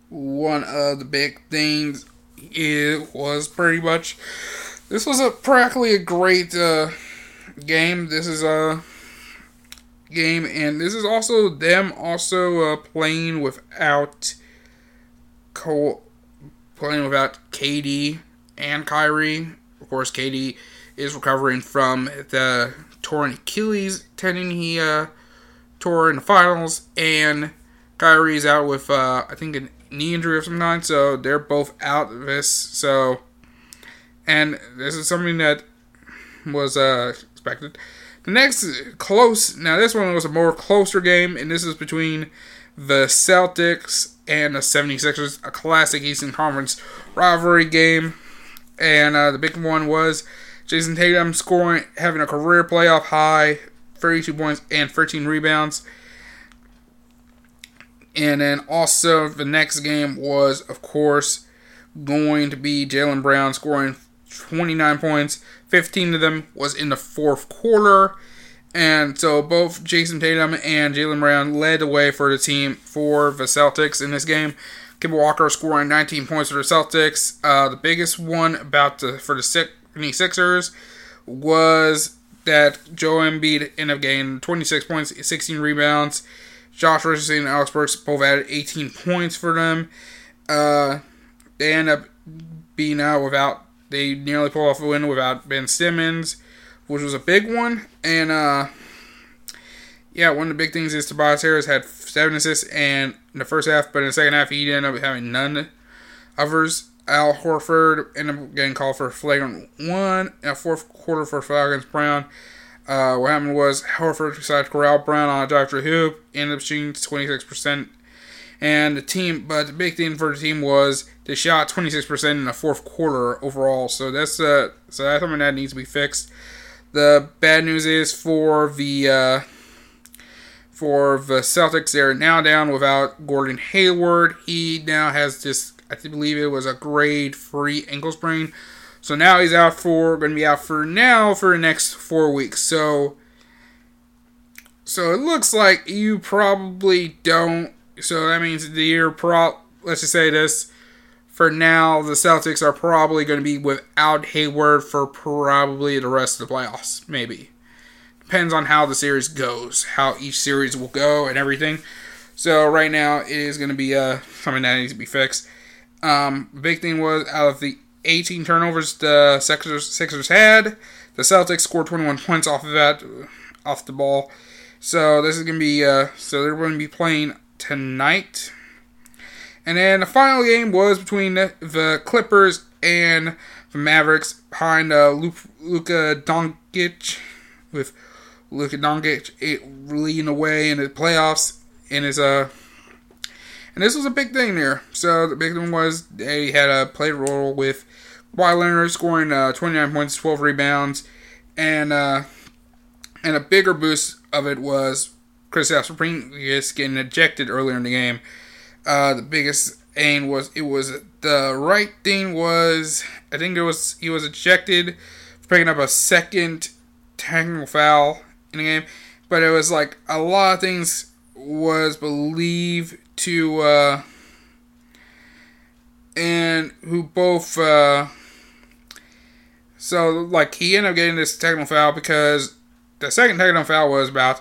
one of the big things it was pretty much this was a practically a great uh, game. This is a game, and this is also them also uh, playing without playing without KD and Kyrie. Of course, KD is recovering from the torn Achilles tendon he uh, tore in the finals, and Kyrie's out with uh, I think an knee injury of some kind, so they're both out of this. So, and this is something that was uh, expected. The next close, now this one was a more closer game, and this is between the Celtics and the 76ers, a classic Eastern Conference rivalry game. and uh, the big one was Jayson Tatum scoring, having a career playoff high, 32 points and 13 rebounds. And then also the next game was, of course, going to be Jaylen Brown scoring 29 points. 15 of them was in the fourth quarter. And so both Jayson Tatum and Jaylen Brown led the way for the team for the Celtics in this game. Kemba Walker scoring 19 points for the Celtics. Uh, the biggest one about the for the 76ers was that Joe Embiid ended up getting 26 points, 16 rebounds. Josh Richardson and Alec Burks both added 18 points for them. Uh, they end up being out without. They nearly pull off a win without Ben Simmons, which was a big one. And uh, yeah, one of the big things is Tobias Harris had seven assists and in the first half, but in the second half he ended up having none others. Al Horford ended up getting called for flagrant one in the fourth quarter for foul against Brown. Uh, what happened was Horford decided to corral Brown on a drive to hoop, ended up shooting 26%. And the team, but the big thing for the team was they shot 26% in the fourth quarter overall. So that's uh, so that's something that needs to be fixed. The bad news is for the uh, for the Celtics, they're now down without Gordon Hayward. He now has this, I believe it was a grade three ankle sprain. So now he's out for, going to be out for now for the next four weeks. So, so it looks like you probably don't. So that means the year pro. Let's just say this. For now, the Celtics are probably going to be without Hayward for probably the rest of the playoffs, maybe depends on how the series goes, how each series will go, and everything. So right now it is going to be uh, something that needs to be fixed. Um, big thing was out of the 18 turnovers the Sixers, Sixers had, the Celtics scored 21 points off of that, off the ball. So this is going to be uh, so they're going to be playing tonight. And then the final game was between the, the Clippers and the Mavericks behind uh, Luka Doncic with Luka Doncic leading away in the playoffs in his uh and this was a big thing there. So the big thing was they had a play role with Kawhi Leonard scoring uh, 29 points, 12 rebounds, and uh, and a bigger boost of it was Kristaps Porzingis getting ejected earlier in the game. Uh, the biggest aim was it was the right thing was I think it was he was ejected for picking up a second technical foul in the game, but it was like a lot of things was believed to uh, and who both uh, so like he ended up getting this technical foul because the second technical foul was about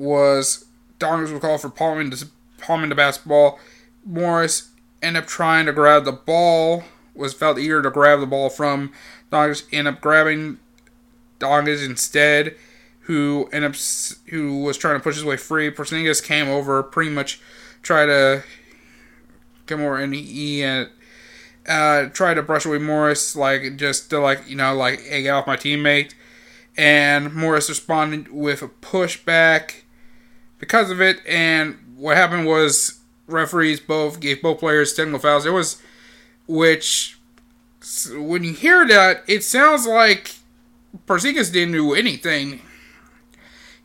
was Doncic was called for palming the, palming the basketball. Morris ended up trying to grab the ball, was felt eager to grab the ball from Doncic, ended up grabbing Doncic instead who ended up who was trying to push his way free. Porzingis came over, pretty much tried to come over, and he uh, uh, tried to brush away Morris, like just to like you know like egg off my teammate. And Morris responded with a pushback because of it. And what happened was referees both gave both players technical fouls. It was which when you hear that, it sounds like Porzingis didn't do anything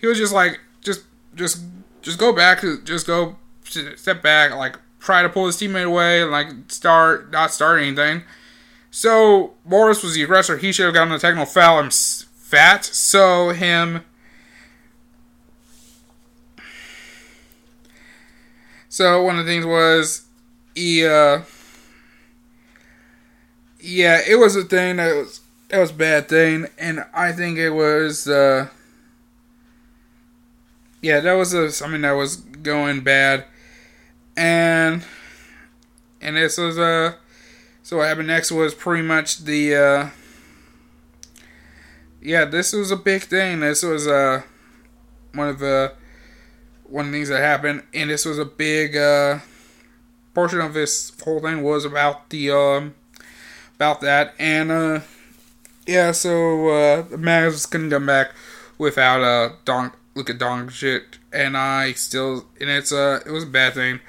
he was just like, just, just, just go back, just go step back, like try to pull his teammate away, like start, not start anything. So Morris was the aggressor. He should have gotten a technical foul. I'm fat, so him. So one of the things was, he, uh, yeah, it was a thing that was that was bad thing, and I think it was. Uh, yeah, that was a something that was going bad, and and this was uh so what happened next was pretty much the uh yeah this was a big thing. This was uh one of the one of the things that happened, and this was a big uh portion of this whole thing was about the um about that and uh yeah so uh the Mavs couldn't come back without uh Don look at Doncic, and I still and it's uh it was a bad thing.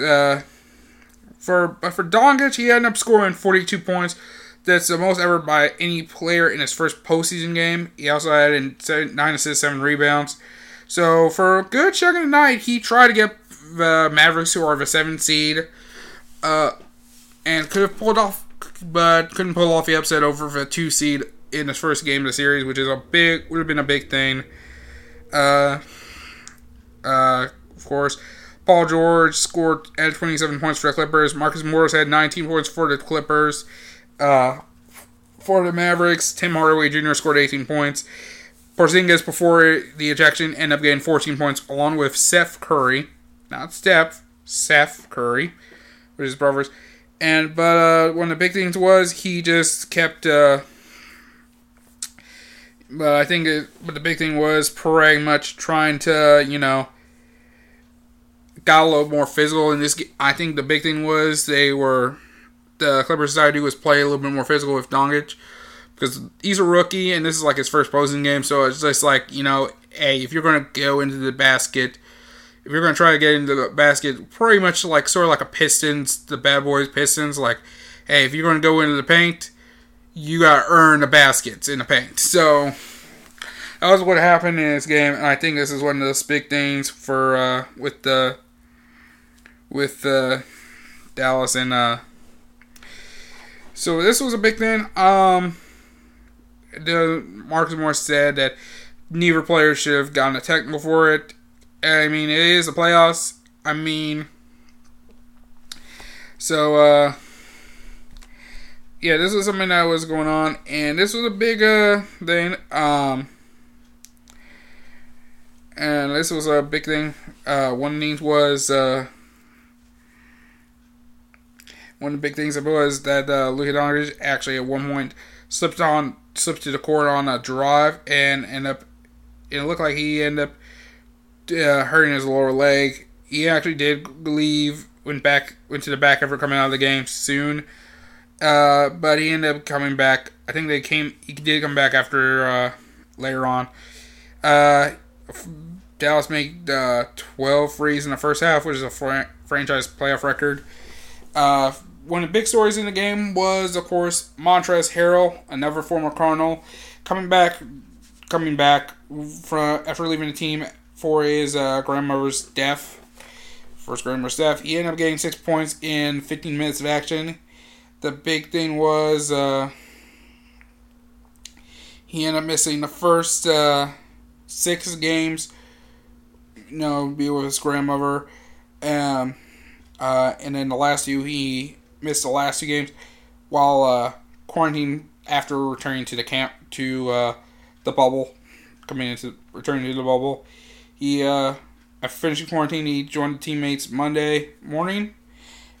Uh, for but for Doncic, he ended up scoring 42 points, that's the most ever by any player in his first postseason game. He also had nine assists, seven rebounds. So for a good chunk of the night, he tried to get the Mavericks, who are the seventh seed, uh, and could have pulled off, but couldn't pull off the upset over the two seed in his first game of the series, which is a big would have been a big thing. Uh, uh, of course, Paul George scored at 27 points for the Clippers. Marcus Morris had 19 points for the Clippers. Uh, for the Mavericks, Tim Hardaway Jr. scored 18 points. Porzingis, before the ejection, ended up getting 14 points, along with Seth Curry, not Steph, Seth Curry, with his brothers. And but uh, one of the big things was he just kept. Uh, but I think, it, but the big thing was pretty much trying to, you know, got a little more physical in this. I think the big thing was they were the Clippers decided to was play a little bit more physical with Doncic because he's a rookie and this is like his first posing game. So it's just like you know, hey, if you're gonna go into the basket, if you're gonna try to get into the basket, pretty much like sort of like a Pistons, the Bad Boys Pistons, like, hey, if you're gonna go into the paint, you gotta earn the baskets in the paint. So that was what happened in this game, and I think this is one of those big things for uh, with the with uh, Dallas and uh, so this was a big thing. Um, the Marcus Morris said that neither player should have gotten a technical for it. I mean, it is the playoffs. I mean, so uh, yeah, this was something that was going on, and this was a big uh thing. Um, and this was a big thing. Uh, one of the things was uh one of the big things was that uh, Luka Doncic actually at one point slipped on slipped to the court on a drive and end up. It looked like he ended up uh, hurting his lower leg. He actually did leave, went back, went to the back after coming out of the game soon. Uh, but he ended up coming back. I think they came. He did come back after uh, later on. Uh, Dallas made uh, 12 frees in the first half, which is a fr- franchise playoff record. Uh, one of the big stories in the game was, of course, Montrezl Harrell, another former Cardinal, coming back, coming back from after leaving the team for his uh, grandmother's death. First grandmother's death. He ended up getting six points in 15 minutes of action. The big thing was uh, he ended up missing the first uh, six games. You know, be with his grandmother. Um, uh, and then the last two, he missed the last two games while uh, after returning to the camp to uh, the bubble, coming into returning to the bubble. He uh, after finishing quarantine, he joined the teammates Monday morning,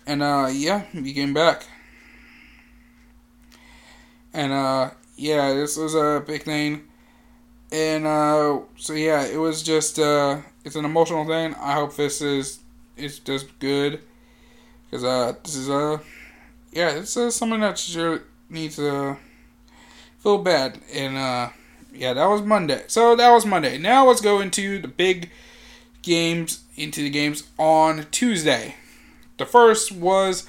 and uh, yeah, he came back. And uh, yeah, this was a big thing. And uh, so yeah, it was just uh, it's an emotional thing. I hope this is it's just good because uh, this is uh, yeah, it's uh, something that sure need to feel bad. And uh, yeah, that was Monday. So that was Monday. Now let's go into the big games, into the games on Tuesday. The first was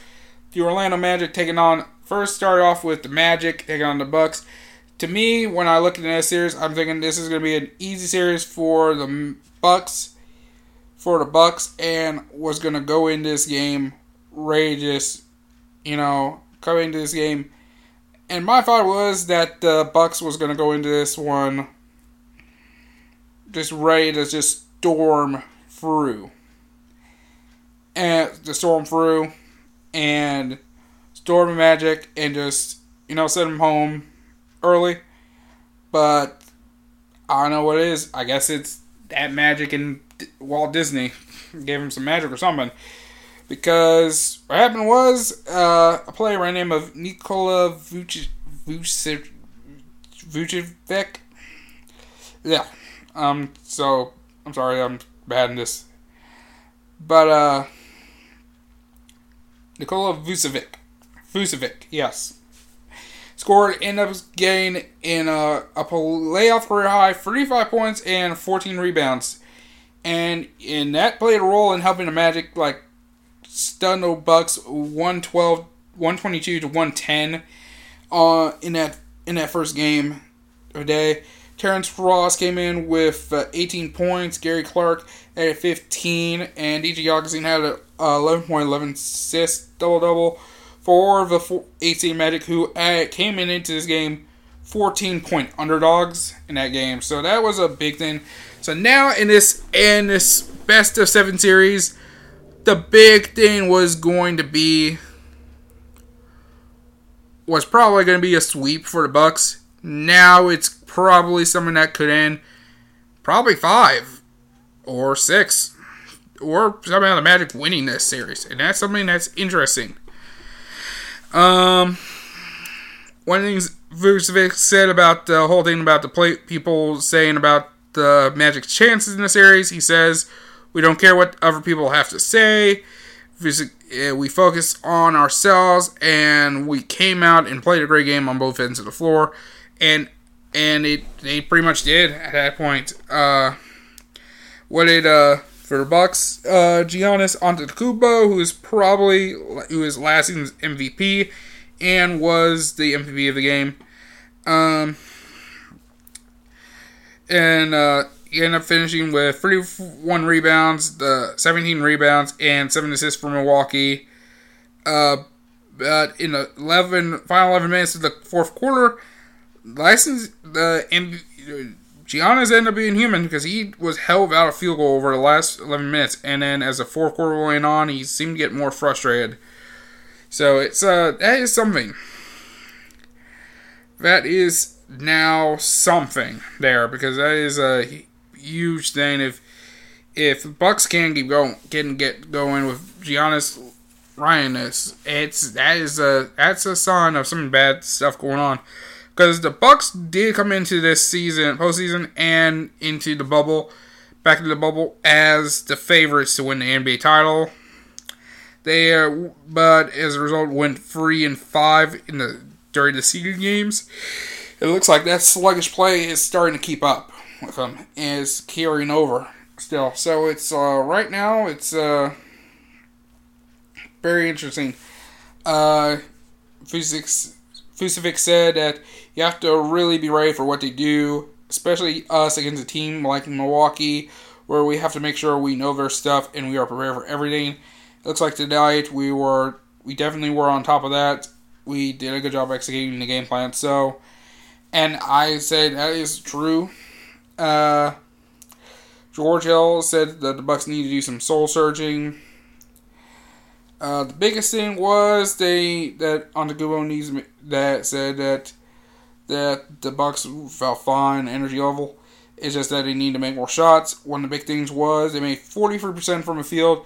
the Orlando Magic taking on. First, start off with the Magic taking on the Bucks. To me, when I look at this series, I'm thinking this is going to be an easy series for the Bucks, for the Bucks, and was going to go in this game just, you know, coming into this game. And my thought was that the Bucks was going to go into this one just ready to just storm through. And to storm through and storm magic and just, you know, send them home early. But I don't know what it is. I guess it's that magic and Walt Disney gave him some magic or something. Because what happened was uh, a player by the name of Nikola Vucevic. Yeah. Um. So I'm sorry, I'm bad in this. But uh, Nikola Vucevic. Vucevic. Yes. Scored ended up getting in a, a playoff career high 35 points and 14 rebounds. And in that played a role in helping the Magic like stun the Bucks 112 122 to 110. uh, in that in that first game of the day. Terrence Ross came in with uh, 18 points. Gary Clark at 15, and DJ Augustin had a uh, 11.11 assist double double for the four, AC Magic, who uh, came in into this game 14 point underdogs in that game. So that was a big thing. So now in this in this best of seven series, the big thing was going to be was probably going to be a sweep for the Bucks. Now it's probably something that could end probably five or six or somehow the Magic winning this series, and that's something that's interesting. Um, one of the things Vucevic said about the whole thing about the play, people saying about the Magic's chances in the series, he says, "We don't care what other people have to say. Eh, we focus on ourselves, and we came out and played a great game on both ends of the floor, and and it they pretty much did at that point. Uh, what did uh for the Bucks? Uh, Giannis Antetokounmpo, who is probably who is last season's MVP and was the MVP of the game. Um, and uh, he ended up finishing with 31 rebounds, the 17 rebounds, and 7 assists for Milwaukee. Uh, but in the 11 final 11 minutes of the fourth quarter, license the and Giannis ended up being human because he was held out of field goal over the last 11 minutes, and then as the fourth quarter went on, he seemed to get more frustrated. So it's uh that is something. That is now something there because that is a huge thing. If if the Bucks can keep going, getting get going with Giannis Ryanus, it's that is a that's a sign of some bad stuff going on. Because the Bucks did come into this season, postseason, and into the bubble, back into the bubble as the favorites to win the NBA title. They, uh, but as a result, went three and five in the during the seeding games. It looks like that sluggish play is starting to keep up with is carrying over still. So it's uh, right now it's uh, very interesting. Uh, said that you have to really be ready for what they do, especially us against a team like Milwaukee, where we have to make sure we know their stuff and we are prepared for everything. It looks like tonight we were we definitely were on top of that. We did a good job executing the game plan. So, and I say that is true. Uh, George Hill said that the Bucks need to do some soul searching. Uh, the biggest thing was they that Antetokounmpo needs that said that that the Bucks felt fine energy level. It's just that they need to make more shots. One of the big things was they made 43% from the field,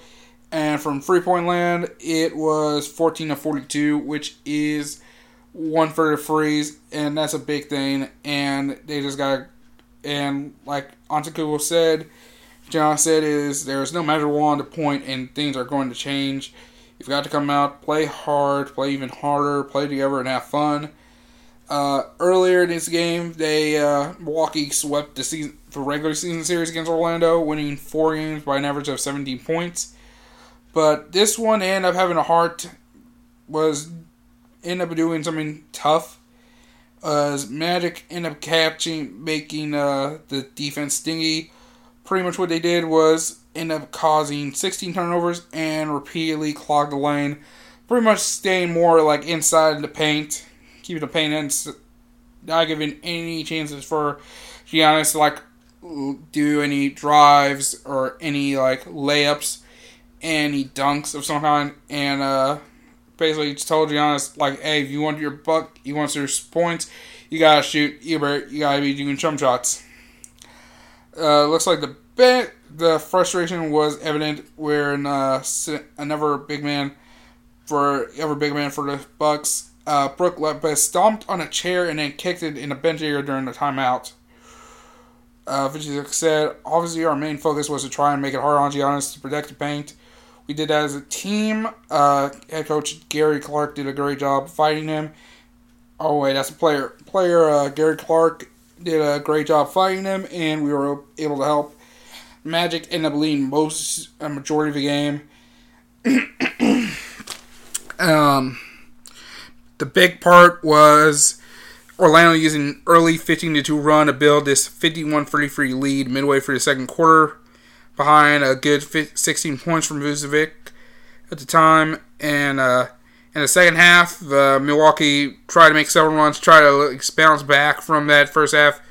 and from three point land it was 14 to 42, which is one for the freeze, and that's a big thing. And they just got and like Antetokounmpo said, John said is there's no measurable on the point, and things are going to change. You've got to come out, play hard, play even harder, play together, and have fun. Uh, earlier in this game, they uh, Milwaukee swept the season the regular season series against Orlando, winning four games by an average of 17 points. But this one ended up having a heart was ended up doing something tough uh, Magic end up catching, making uh, the defense stingy. Pretty much what they did was end up causing 16 turnovers and repeatedly clogged the lane. Pretty much staying more like inside the paint, keeping the paint in, not giving any chances for Giannis to like do any drives or any like layups, any dunks of some kind, and uh, basically told Giannis like, hey, if you want your buck, you want your points, you gotta shoot. Better, you gotta be doing jump shots. Uh, looks like the bit, the frustration was evident when uh, another big man for every big man for the Bucks. Uh, Brook Lopez stomped on a chair and then kicked it in the bench area during the timeout. Uh, said, obviously our main focus was to try and make it hard on Giannis to protect the paint. We did that as a team. Uh, head coach Gary Clark did a great job fighting him. Oh wait, that's a player. Player uh, Gary Clark did a great job fighting him, and we were able to help. Magic ended up leading most a majority of the game. um, the big part was Orlando using early 15 to 2 run to build this 51 33 lead midway through the second quarter, behind a good 16 points from Vucevic at the time. And uh, in the second half, uh, Milwaukee tried to make several runs, try to bounce back from that first half.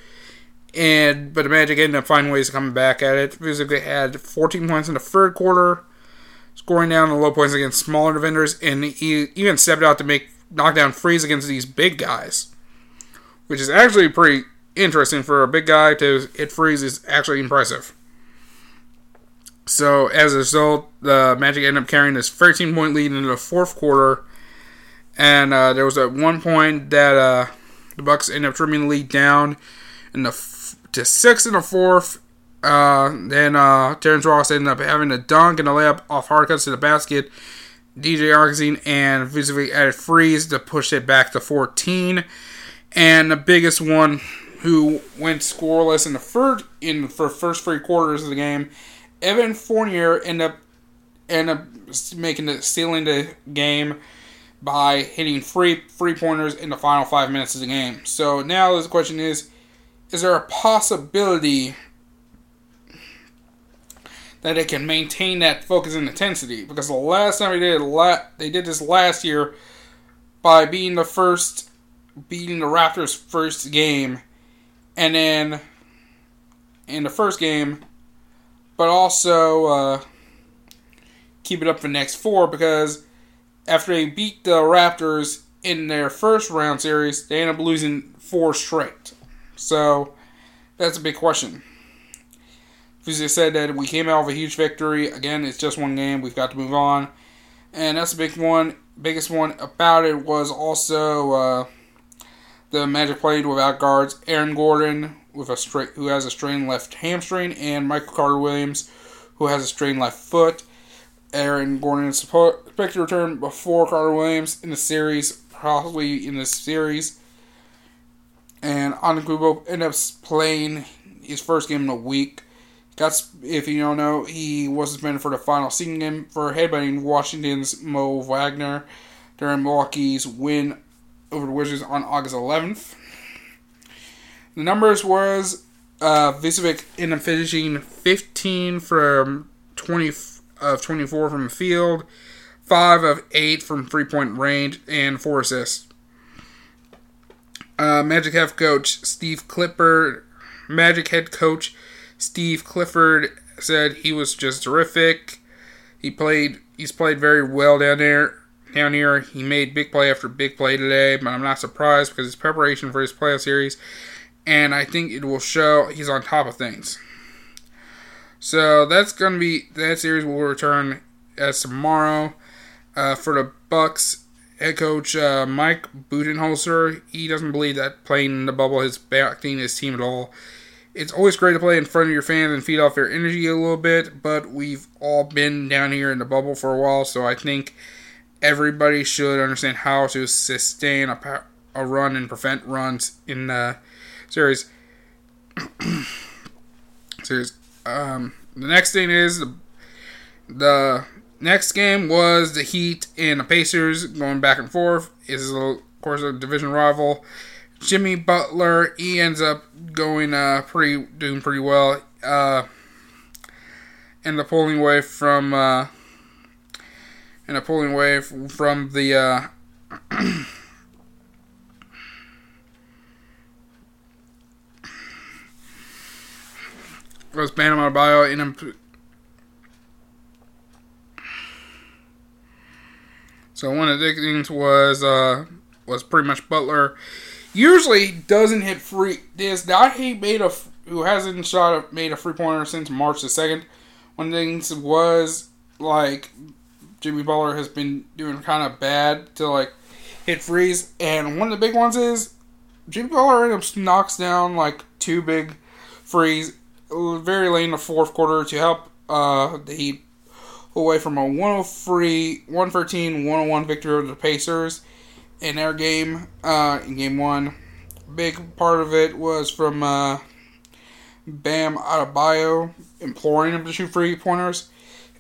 And but the Magic ended up finding ways to come back at it. Vucevic had 14 points in the third quarter, scoring down the low points against smaller defenders, and he even stepped out to make knockdown freeze against these big guys, which is actually pretty interesting for a big guy to hit freeze is actually impressive. So as a result, the Magic ended up carrying this 13 point lead into the fourth quarter, and uh, there was at one point that uh, the Bucks ended up trimming the lead down in the f- to six in the fourth. Uh, then uh, Terrence Ross ended up having a dunk and a layup off hard cuts to the basket. DJ Augustin and Vucevic added freeze to push it back to 14. And the biggest one who went scoreless in the third in for first three quarters of the game, Evan Fournier end up ended up making the stealing the game by hitting three three pointers in the final five minutes of the game. So now the question is, is there a possibility that it can maintain that focus and intensity. Because the last time they did it, they did this last year by being the first, beating the Raptors' first game, and then in the first game, but also uh, keep it up for next four because after they beat the Raptors in their first round series, they end up losing four straight. So that's a big question. Fuzzy said that we came out with a huge victory. Again, it's just one game. We've got to move on. And that's the big one. Biggest one about it was also uh, the Magic played without guards. Aaron Gordon with a straight who has a strained left hamstring, and Michael Carter Williams who has a strained left foot. Aaron Gordon is expected to return before Carter Williams in the series, possibly in this series. And Antetokounmpo ended up playing his first game in a week. That's if you don't know, he was suspended for the final season game for headbutting Washington's Mo Wagner during Milwaukee's win over the Wizards on August 11th. The numbers was uh, Vucevic ended up finishing 15 from 20 of 24 from the field, 5 of 8 from three point range, and 4 assists. Uh, Magic head coach Steve Clifford, Magic head coach Steve Clifford said he was just terrific. He played. He's played very well down there. Down here, he made big play after big play today, but I'm not surprised because his preparation for his playoff series, and I think it will show he's on top of things. So that's gonna be that series will return as tomorrow uh, for the Bucks. Head coach uh, Mike Budenholzer, he doesn't believe that playing in the bubble is backing his team at all it's always great to play in front of your fans and feed off their energy a little bit, but we've all been down here in the bubble for a while, so I think everybody should understand how to sustain a, a run and prevent runs in the series. series. Um, the next thing is the, the next game was the Heat and the Pacers going back and forth. Is of course a division rival. Jimmy Butler, he ends up going uh, pretty doing pretty well. Uh, and the pulling away from uh, and the pulling away from the uh, was Bam Adebayo in. So one of the things was uh, was pretty much Butler usually doesn't hit free. This guy he made a who hasn't shot a, made a free pointer since March the second. One of the things was like Jimmy Butler has been doing kind of bad to like hit freeze, and one of the big ones is Jimmy Butler knocks down like two big frees very late in the fourth quarter to help uh, the Heat away from a 103, 113, 101 victory over the Pacers in their game, uh, in game one. Big part of it was from uh, Bam Adebayo imploring him to shoot free pointers.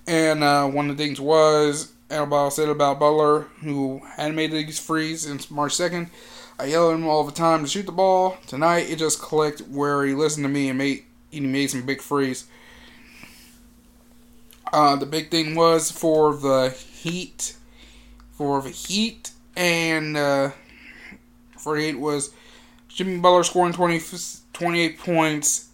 And uh, one of the things was Alabama said about Butler, who hadn't made these frees since March 2nd. I yell at him all the time to shoot the ball. Tonight, it just clicked where he listened to me and made he made some big frees. Uh, the big thing was for the Heat, for the Heat, and uh, for the Heat was Jimmy Butler scoring 20, 28 points,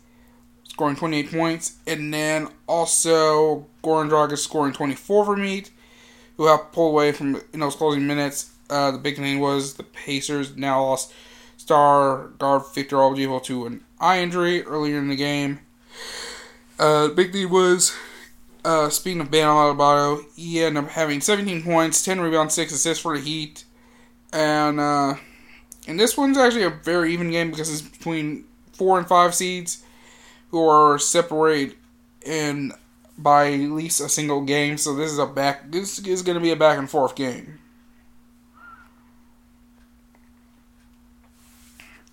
scoring 28 points, and then also Goran Dragic scoring 24 for Heat, who helped pull away from in those closing minutes. Uh, the big thing was the Pacers now lost star guard Victor Oladipo to an eye injury earlier in the game. Uh, big thing was uh, speaking of Bam Adebayo, he ended up having 17 points, 10 rebounds, 6 assists for the Heat. And, uh, and this one's actually a very even game because it's between 4 and 5 seeds who are separated in by at least a single game. So this is a back this is going to be a back and forth game.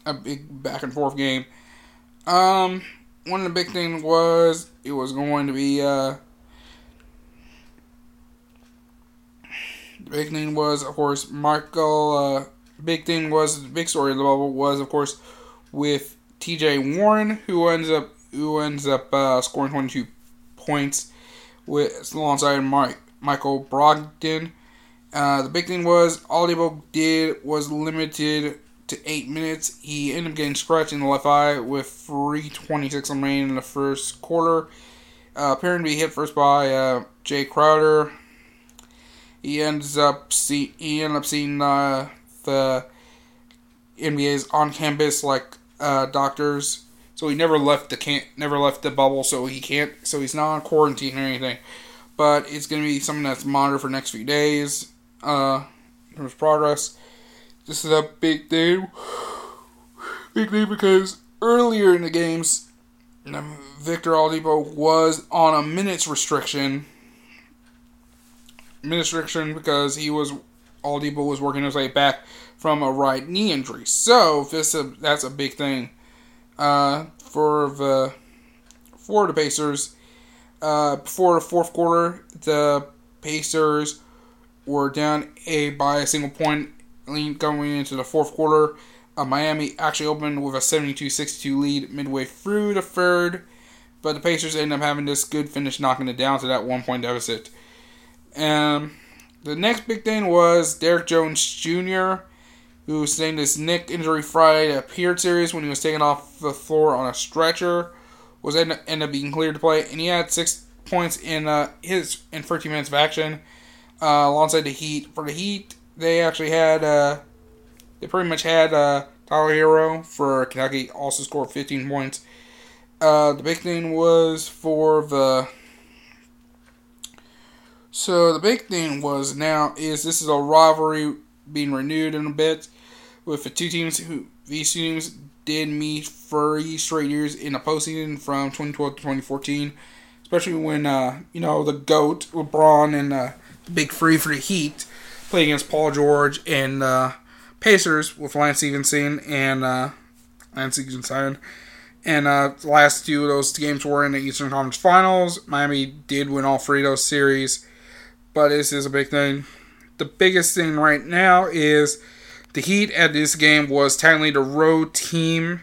A big back and forth game. Um one of the big things was it was going to be uh The big thing was, of course, Michael. Uh, big thing was the big story of the bubble was, of course, with T.J. Warren, who ends up who ends up uh, scoring 22 points with alongside Mike Michael Brogdon. Uh, the big thing was Oladipo did was limited to eight minutes. He ended up getting scratched in the left eye with 3:26 remaining in the first quarter. Uh, appearing to be hit first by uh, Jae Crowder he ends up see he ends up seeing uh, the NBA's on campus like uh, doctors. So he never left the can't never left the bubble, so he can't so he's not on quarantine or anything. But it's gonna be something that's monitored for next few days. Uh in terms of progress. This is a big thing. Big thing because earlier in the games Victor Oladipo was on a minutes restriction Minutes restriction because he was Oladipo was working his way back from a right knee injury. So this a, that's a big thing uh, for the for the Pacers. Uh, before the fourth quarter, the Pacers were down a by a single point going into the fourth quarter. Uh, Miami actually opened with a 72-62 lead midway through the third, but the Pacers ended up having this good finish, knocking it down to that one point deficit. And the next big thing was Derrick Jones Jr., who sustained his neck injury Friday Appeared Series when he was taken off the floor on a stretcher, was ended up being cleared to play, and he had six points in uh, his in 13 minutes of action uh, alongside the Heat. For the Heat, they actually had uh, they pretty much had uh, Tyler Herro for Kentucky also scored 15 points. Uh, the big thing was for the so the big thing was now is this is a rivalry being renewed in a bit with the two teams who these teams did meet three straight years in the postseason from 2012 to 2014, especially when uh, you know the goat LeBron and uh, the big three for the Heat played against Paul George and uh, Pacers with Lance Stephenson and uh, Lance Stephenson. And uh, the last two of those games were in the Eastern Conference Finals. Miami did win all three of those series but this is a big thing. The biggest thing right now is the Heat at this game was technically the road team,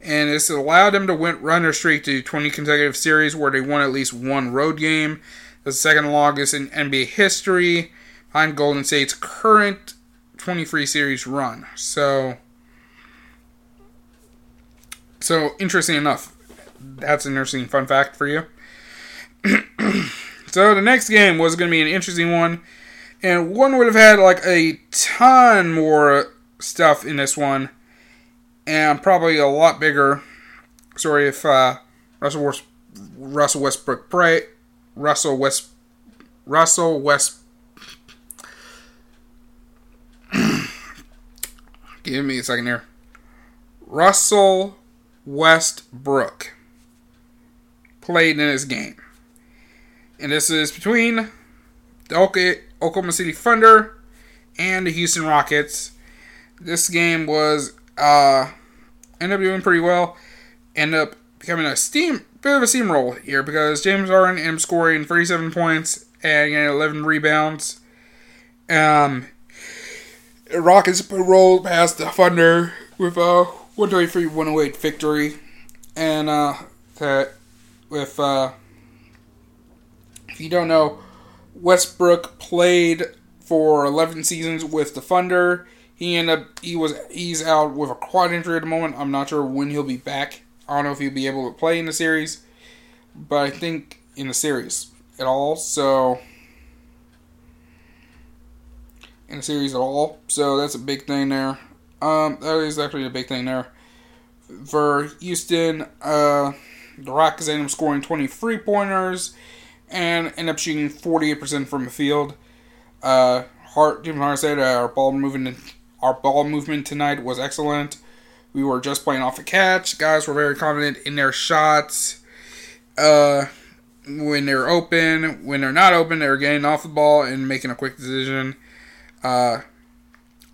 and this allowed them to win, run their streak to 20 consecutive series where they won at least one road game. The second longest in NBA history, behind Golden State's current 23 series run. So, so interesting enough, that's an interesting fun fact for you. So the next game was going to be an interesting one, and one would have had like a ton more stuff in this one, and probably a lot bigger. Sorry if uh, Russell West, Russell Westbrook pray Russell West Russell West. Give me a second here. Russell Westbrook played in this game and this is between the Oklahoma City Thunder and the Houston Rockets. This game was uh, ended up doing pretty well. Ended up becoming a steam bit of a steamroll here because James Harden ended up scoring 37 points and getting 11 rebounds. Um, Rockets rolled past the Thunder with a 123 108 victory. And uh, that with, uh, if you don't know, Westbrook played for 11 seasons with the Thunder. He ended up he was he's out with a quad injury at the moment. I'm not sure when he'll be back. I don't know if he'll be able to play in the series, but I think in the series at all. So in the series at all. So that's a big thing there. Um, that is actually a big thing there. For Houston, uh, the Rockets ended up scoring 23 pointers and end up shooting 48% from the field. Uh, Hart, Jim Hart said our ball movement, our ball movement tonight was excellent. We were just playing off a catch. Guys were very confident in their shots. Uh, when they're open, when they're not open, they're getting off the ball and making a quick decision. Uh,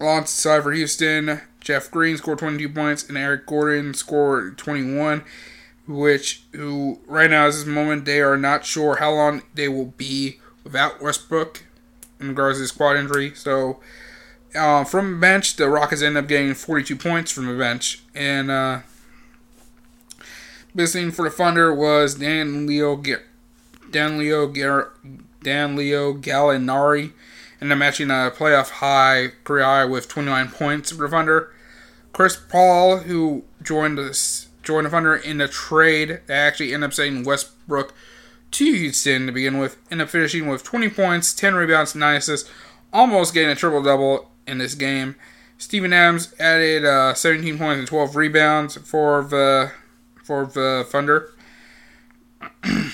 alongside for Houston, Jeff Green scored 22 points and Eric Gordon scored 21, which who right now is this moment they are not sure how long they will be without Westbrook in regards to his quad injury. So uh, from the bench, the Rockets end up getting 42 points from the bench, and uh, missing for the Thunder was Danilo Dan Leo Danilo Gallinari and I'm matching a playoff high career high with 29 points for Thunder. Chris Paul, who joined us joined the Thunder in a trade that actually ended up sending Westbrook to Houston to begin with, ended up finishing with 20 points, 10 rebounds, 9 assists, almost getting a triple double in this game. Steven Adams added uh, 17 points and 12 rebounds for the for the Thunder.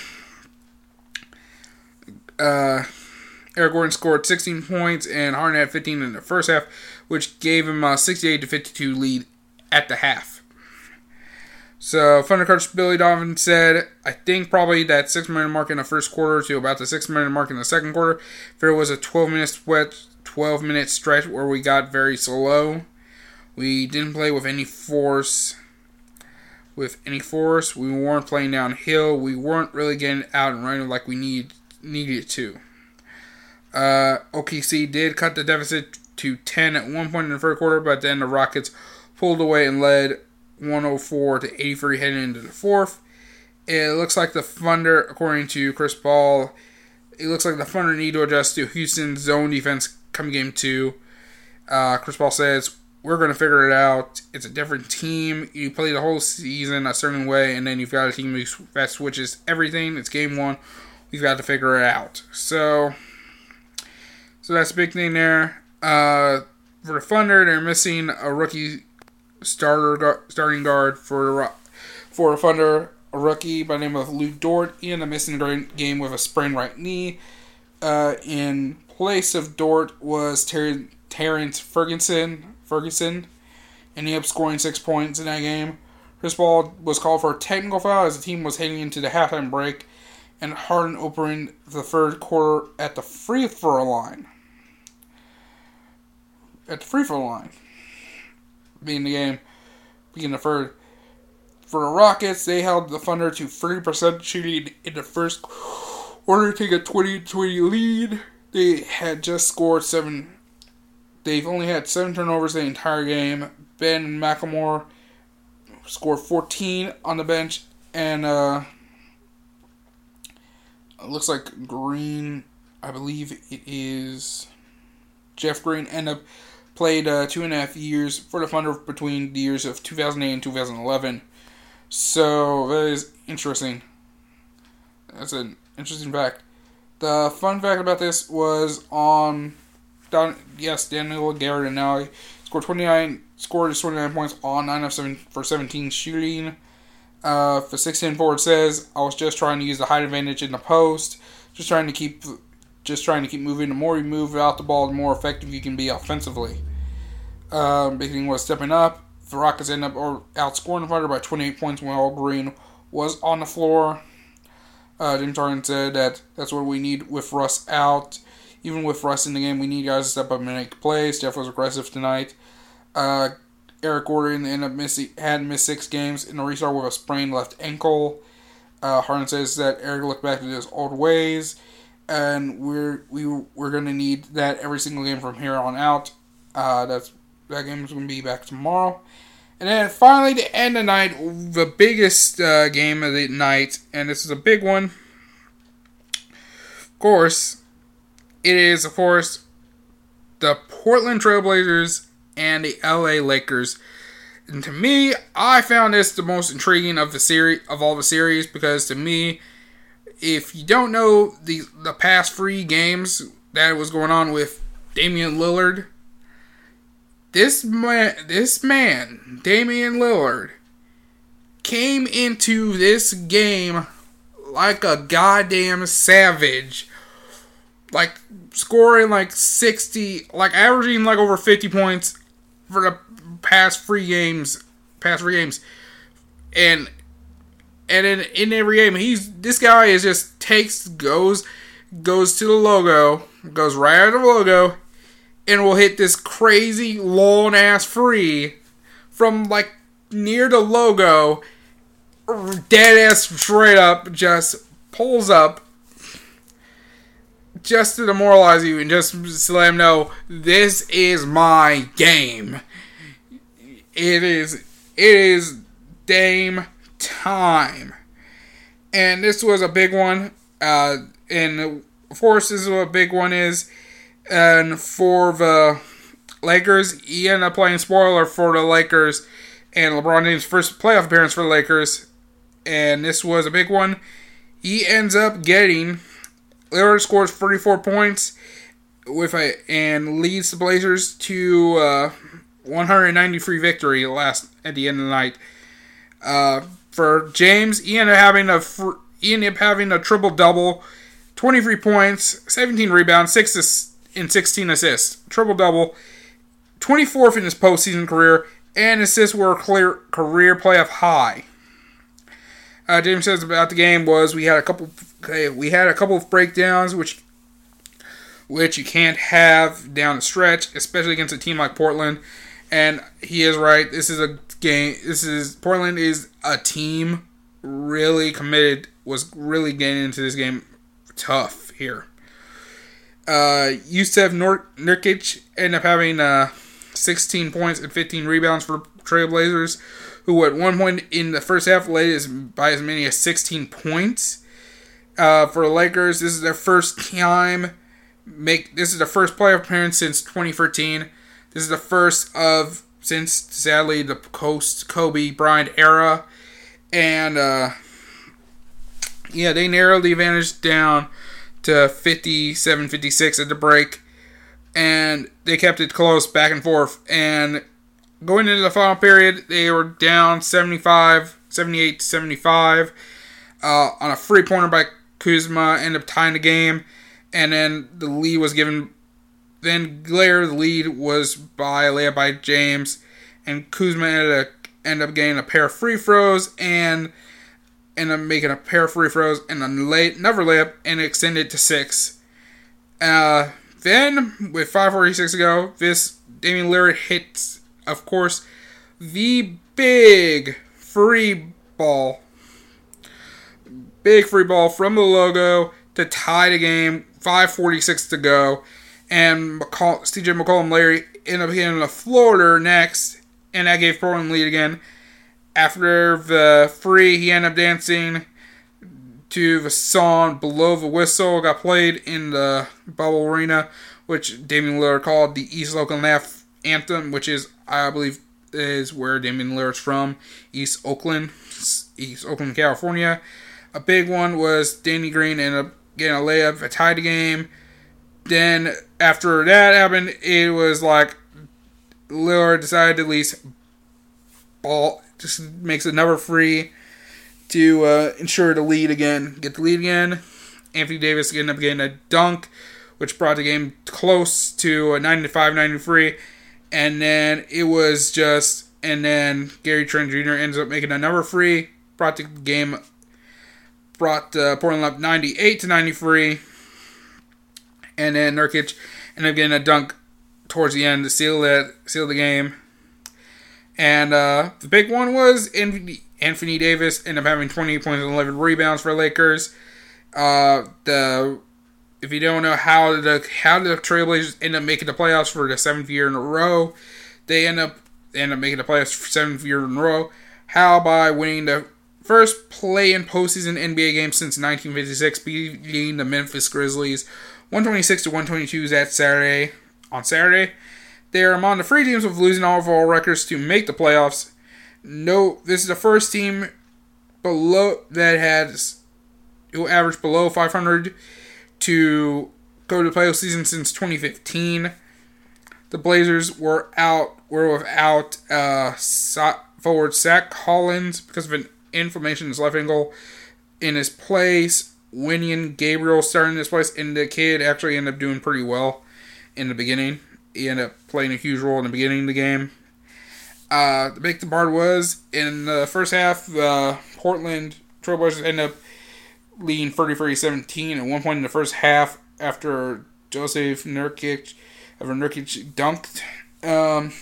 uh, Eric Gordon scored 16 points and Harden had 15 in the first half, which gave him a 68 to 52 lead at the half. So Thunder coach Billy Donovan said, "I think probably that six minute mark in the first quarter to about the six minute mark in the second quarter. There was a 12 minute sweat, 12 minute stretch where we got very slow. We didn't play with any force." With any force, we weren't playing downhill. We weren't really getting out and running like we need needed to. Uh, OKC did cut the deficit to 10 at one point in the third quarter, but then the Rockets pulled away and led 104 to 83 heading into the fourth. It looks like the Thunder, according to Chris Paul, it looks like the Thunder need to adjust to Houston's zone defense coming game two. Uh, Chris Paul says, We're going to figure it out. It's a different team. You play the whole season a certain way, and then you've got a team that switches everything. It's game one. We've got to figure it out. So so that's a big thing there. Uh, for the Thunder, they're missing a rookie starter starting guard for for the Thunder, a rookie by the name of Lu Dort, and a missing game with a sprained right knee. Uh, in place of Dort was Ter- Terrence Ferguson, Ferguson, and he up scoring six points in that game. Chris Paul was called for a technical foul as the team was heading into the halftime break, and Harden opened the third quarter at the free throw line at the free throw line. Being the game, being the third. For the Rockets, they held the Thunder to 30% shooting in the first quarter to take a 20 20 lead. They had just scored seven. They've only had seven turnovers the entire game. Ben McLemore scored 14 on the bench, and uh, it looks like Green, I believe it is Jeff Green, end up played uh, two and a half years for the Thunder between the years of 2008 and 2011. So that is interesting. That's an interesting fact. The fun fact about this was on, Don, yes, Daniel Garrett and now scored 29, scored 29 points on 9 of 7 for 17 shooting. Uh, for 16 forward says, I was just trying to use the height advantage in the post, just trying to keep just trying to keep moving. The more you move out the ball, the more effective you can be offensively. Um, Beginning was stepping up. The Rockets end up or outscoring the Thunder by 28 points when All Green was on the floor. Uh, Jim Harden said that that's what we need with Russ out. Even with Russ in the game, we need guys to step up and make plays. Steph was aggressive tonight. Uh, Eric Gordon ended up missing, had missed six games in the restart with a sprained left ankle. Uh, Harden says that Eric looked back to his old ways and we're we we're gonna need that every single game from here on out. Uh, that's that game's gonna be back tomorrow. And then finally, to end the night, the biggest uh, game of the night, and this is a big one. Of course, it is, of course, the Portland Trailblazers and the LA Lakers. And to me, I found this the most intriguing of the series of all the series because to me, if you don't know the the past three games that was going on with Damian Lillard this man, this man, Damian Lillard, came into this game like a goddamn savage. Like scoring like 60, like averaging like over 50 points for the past three games, past three games. And and in, in every game he's this guy is just takes goes goes to the logo, goes right out of the logo and will hit this crazy long ass free from like near the logo, dead ass straight up, just pulls up just to demoralize you and just let him know this is my game. It is it is Dame time. And this was a big one. Uh, and of course, this is what a big one is and for the Lakers, he ended up playing spoiler for the Lakers and LeBron James' first playoff appearance for the Lakers. And this was a big one. He ends up getting Lillard scores 34 points with a and leads the Blazers to uh, 193 victory last at the end of the night. Uh, for James, he ended up having a he ended up having a triple double, 23 points, 17 rebounds, six assists and 16 assists. Triple double. 24th in his postseason career, and assists were a clear career playoff high. Uh, James says about the game was we had a couple we had a couple of breakdowns which which you can't have down the stretch, especially against a team like Portland. And he is right. This is a game. This is Portland is a team really committed. Was really getting into this game tough here. Uh, Jusuf Nor- Nurkic ended up having uh, 16 points and 15 rebounds for Trailblazers, who at one point in the first half led as, by as many as 16 points. Uh, for the Lakers, this is their first time make. This is the first playoff appearance since 2013. This is the first of since sadly the post Kobe Bryant era, and uh, yeah, they narrowed the advantage down to 57 56 at the break. And they kept it close back and forth. And going into the final period, they were down 75, 78 75 uh, on a free pointer by Kuzma, ended up tying the game. And then the lead was given. Then later, the lead was by a layup by James. And Kuzma ended up, ended up getting a pair of free throws. And and I'm making a pair of free throws and then late another layup and extended to six. Uh, then with 5:46 to go, this Damian Lillard hits, of course, the big free ball, big free ball from the logo to tie the game. 5:46 to go, and McCall, CJ McCollum Larry ended up hitting the floater next, and that gave Portland lead again. After the free, he ended up dancing to the song Blow the Whistle, got played in the Bubble Arena, which Damian Lillard called the East Oakland Anthem, which is, I believe, is where Damian Lillard's from, East Oakland, East Oakland, California. A big one was Danny Green ended up getting a layup, a tied game. Then after that happened, it was like Lillard decided to at least ball just makes another free to uh, ensure the lead again. Get the lead again. Anthony Davis ended up getting a dunk, which brought the game close to a 95 93. And then it was just, and then Gary Trent Jr. ends up making another free, brought the game, brought uh, Portland up 98 to 93. And then Nurkic ended up getting a dunk towards the end to seal it, seal the game. And uh, the big one was Anthony Davis ended up having 28 points and 11 rebounds for Lakers. Uh, the if you don't know how the how the Trailblazers end up making the playoffs for the seventh year in a row, they end up end up making the playoffs for seventh year in a row. How by winning the first play in postseason NBA game since 1956, beating the Memphis Grizzlies 126 to 122 is that Saturday on Saturday. They are among the three teams with losing all overall records to make the playoffs. No, this is the first team below that has who averaged below 500 to go to the playoff season since 2015. The Blazers were out were without uh, forward Zach Collins because of an inflammation in his left ankle. In his place, Wenyen Gabriel starting this place, and the kid actually ended up doing pretty well in the beginning. He ended up playing a huge role in the beginning of the game. Uh, the big part was in the first half, uh, Portland Trailblazers ended up leading 33 17 at one point in the first half after Joseph Nurkic, after Nurkic dunked. Um,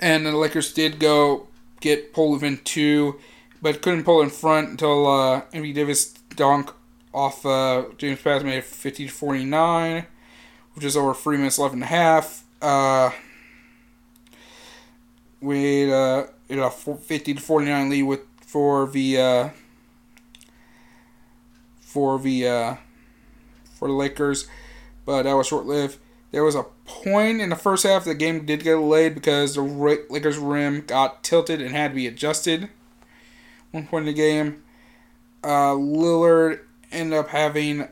and the Lakers did go get pulled two, but couldn't pull in front until uh, Davis dunk off uh, James Paxson made it 50 to 49, which is over three minutes left and a half. Uh, with uh, a 50 to 49 lead with for the uh, for the uh, for the Lakers, but that was short lived. There was a point in the first half the game did get delayed because the Lakers rim got tilted and had to be adjusted. One point in the game, uh, Lillard ended up having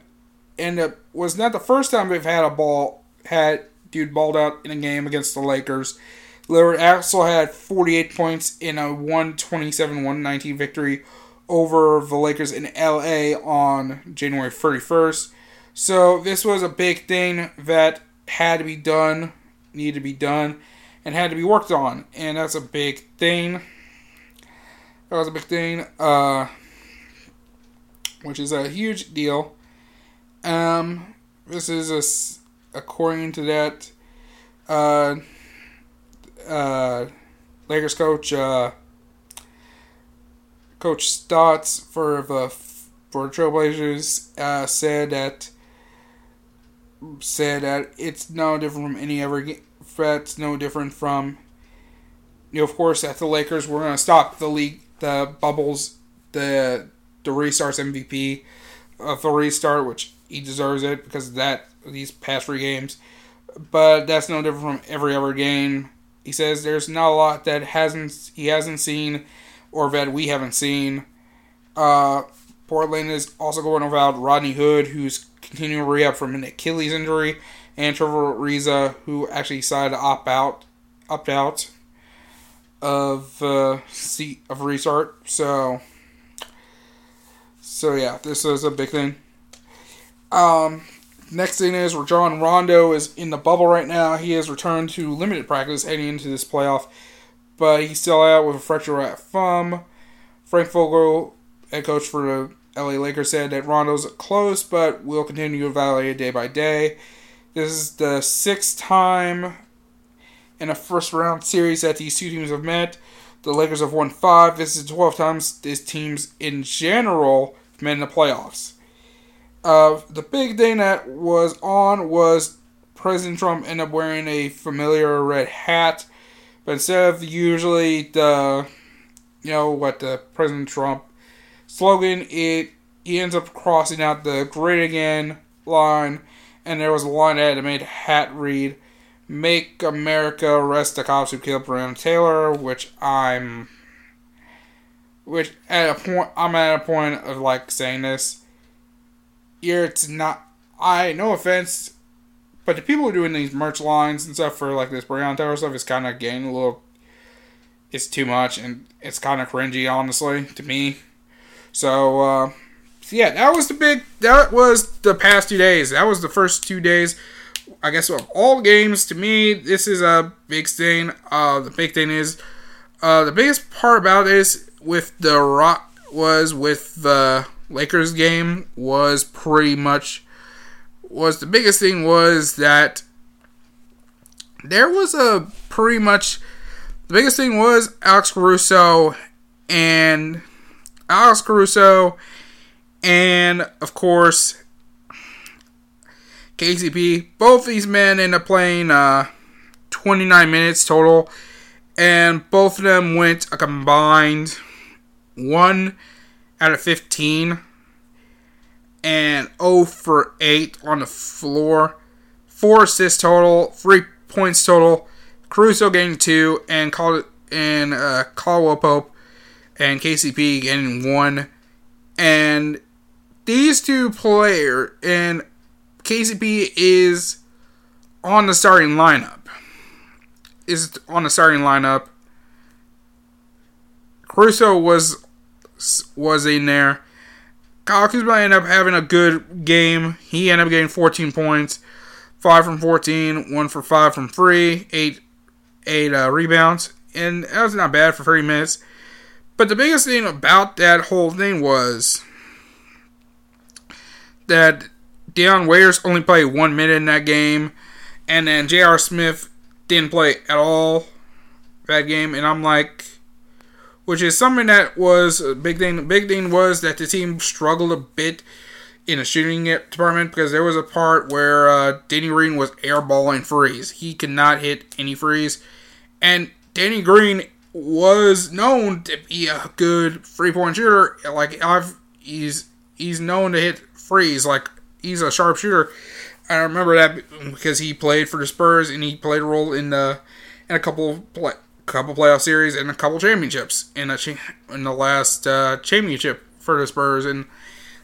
end up was not the first time they've had a ball had dude balled out in a game against the Lakers. Lillard also had 48 points in a 127-119 victory over the Lakers in LA on January 31st. So this was a big thing that had to be done, needed to be done, and had to be worked on. And that's a big thing. That was a big thing, uh, which is a huge deal. Um, this is a, according to that, uh, uh, Lakers coach, uh, Coach Stotts for the for Trailblazers uh, said that said that it's no different from any other threats, no different from you know, of course that the Lakers were going to stop the league, the bubbles, the the restarts MVP of the restart, which he deserves it because of that these past three games. But that's no different from every other game. He says there's not a lot that hasn't he hasn't seen or that we haven't seen. Uh, Portland is also going without Rodney Hood, who's continuing rehab from an Achilles injury, and Trevor Ariza, who actually decided to opt out, opt out of uh, seat of restart. So, so yeah, this is a big thing. Um, next thing is Rajon Rondo is in the bubble right now. He has returned to limited practice heading into this playoff but he's still out with a fracture at thumb. Frank Vogel, head coach for the LA Lakers, said that Rondo's close, but will continue to evaluate day by day. This is the sixth time in a first round series that these two teams have met. The Lakers have won five. This is 12 times these teams in general have met in the playoffs. Uh, the big thing that was on was President Trump ended up wearing a familiar red hat but instead of usually the, you know, what the President Trump slogan, it he ends up crossing out the "Great Again" line, and there was a line that made hat read, "Make America arrest the cops who killed Breonna Taylor," which I'm, which at a point I'm at a point of like saying this. It's not. I no offense but the people who are doing these merch lines and stuff for like this Breonna Taylor stuff is kind of getting a little. It's too much and it's kind of cringy, honestly, to me. So, uh, so yeah, that was the big. That was the past two days. That was the first two days. I guess of all games, to me, this is a big thing. Uh, the big thing is, uh, the biggest part about this with the rock was with the Lakers game was pretty much was the biggest thing was that there was a pretty much the biggest thing was Alex Caruso and Alex Caruso and of course KCP. Both these men end up playing uh, 29 minutes total, and both of them went a combined 1 out of 15 and 0 for 8 on the floor. 4 assists total, 3 points total. Caruso getting 2, and, Cal- and uh, Caldwell Pope and KCP getting 1. And these two players, and KCP is on the starting lineup. Is on the starting lineup. Caruso was was in there. Kyle Kuzma ended up having a good game. He ended up getting 14 points, five from 14, one for five from three, eight eight uh, rebounds, and that was not bad for 30 minutes. But the biggest thing about that whole thing was that Dion Waiters only played one minute in that game, and then J.R. Smith didn't play at all that game, and I'm like, which is something that was a big thing. The big thing was that the team struggled a bit in the shooting department because there was a part where uh, Danny Green was airballing frees. He could not hit any frees, and Danny Green was known to be a good three point shooter. Like I've he's he's known to hit frees. Like he's a sharpshooter. I remember that because he played for the Spurs and he played a role in the in a couple play, couple playoff series and a couple championships in a in the last uh, championship for the Spurs and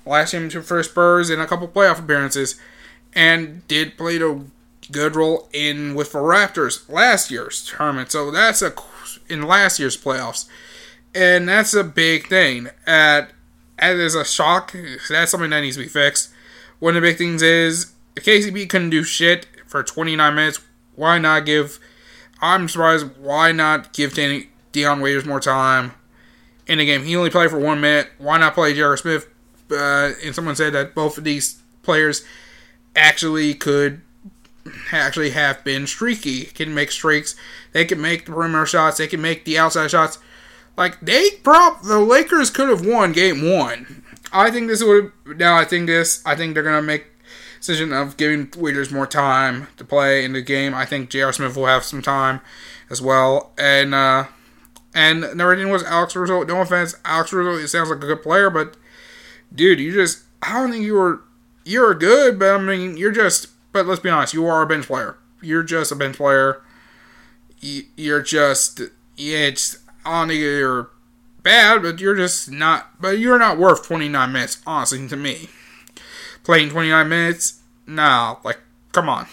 last championship for the Spurs and a couple playoff appearances and did play a good role in with the Raptors last year's tournament. So that's a in last year's playoffs, and that's a big thing. At as a shock. That's something that needs to be fixed. One of the big things is if KCP couldn't do shit for 29 minutes, why not give? I'm surprised. Why not give Danny Dion Waiters more time in the game? He only played for one minute. Why not play J.R. Smith? Uh, and someone said that both of these players actually could actually have been streaky. Can make streaks. They can make the perimeter shots. They can make the outside shots. Like they prop the Lakers could have won game one. I think this would now I think this I think they're gonna make decision of giving Waiters more time to play in the game. I think J.R. Smith will have some time as well. And uh and another thing was Alex Caruso. No offense, Alex Caruso. It sounds like a good player, but dude, you just I don't think you were you're good, but I mean you're just but let's be honest, you are a bench player. You're just a bench player. You're just yeah, it's think you're bad, but you're just not. But you're not worth 29 minutes, honestly, to me. Playing 29 minutes, nah. Like, come on.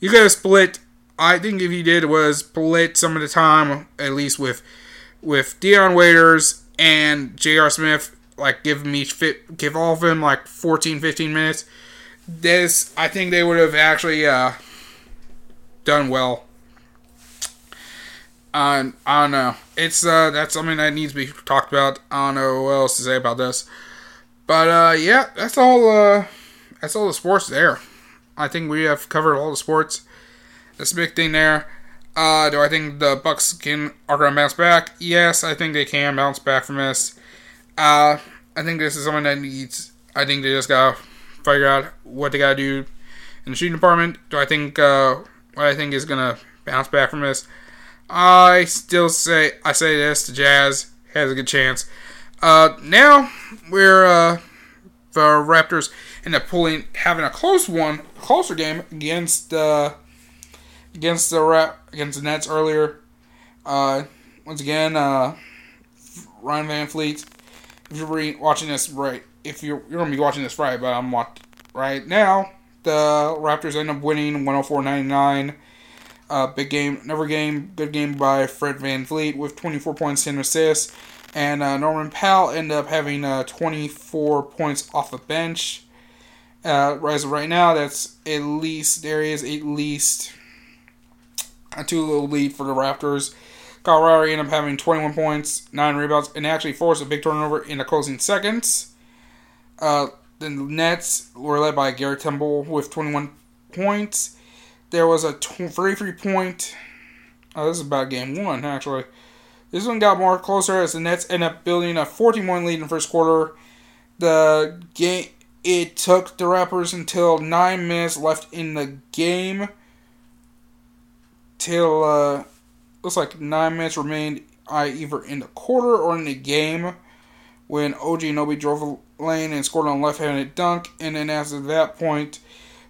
You could have split. I think if you did was split some of the time, at least with with Dion Waiters and J.R. Smith, like give each fit, give all of them like 14, 15 minutes this I think they would have actually uh, done well. I don't know. It's uh, that's something that needs to be talked about. I don't know what else to say about this, but uh, yeah, that's all. Uh, that's all the sports there. I think we have covered all the sports. That's a big thing there. Uh, do I think the Bucks can are gonna bounce back? Yes, I think they can bounce back from this. Uh, I think this is something that needs. I think they just gotta figure out what they gotta do in the shooting department. Do I think uh, what I think is gonna bounce back from this? I still say I say this: the Jazz has a good chance. Uh, now we're uh, the Raptors end up pulling having a close one, closer game against uh, against the Rap against the Nets earlier. Uh, once again, uh, Ryan VanVleet. If you're re- watching this right, if you're you're gonna be watching this right, but I'm watching right now. The Raptors end up winning 104-99. Uh, big game, never game, good game by Fred Van VanVleet with 24 points, and assists. And uh, Norman Powell ended up having uh, 24 points off the bench. Uh, as of right now, that's at least, there is at least a two little lead for the Raptors. Kyle Lowry ended up having 21 points, 9 rebounds, and actually forced a big turnover in the closing seconds. Uh, the Nets were led by Garrett Temple with 21 points. There was a 33 point. Oh, this is about game one, actually. This one got more closer as the Nets end up building a 14 point lead in the first quarter. The game it took the Raptors until nine minutes left in the game till uh, looks like nine minutes remained either in the quarter or in the game when OG Anunoby drove a lane and scored on left-handed dunk, and then after that point,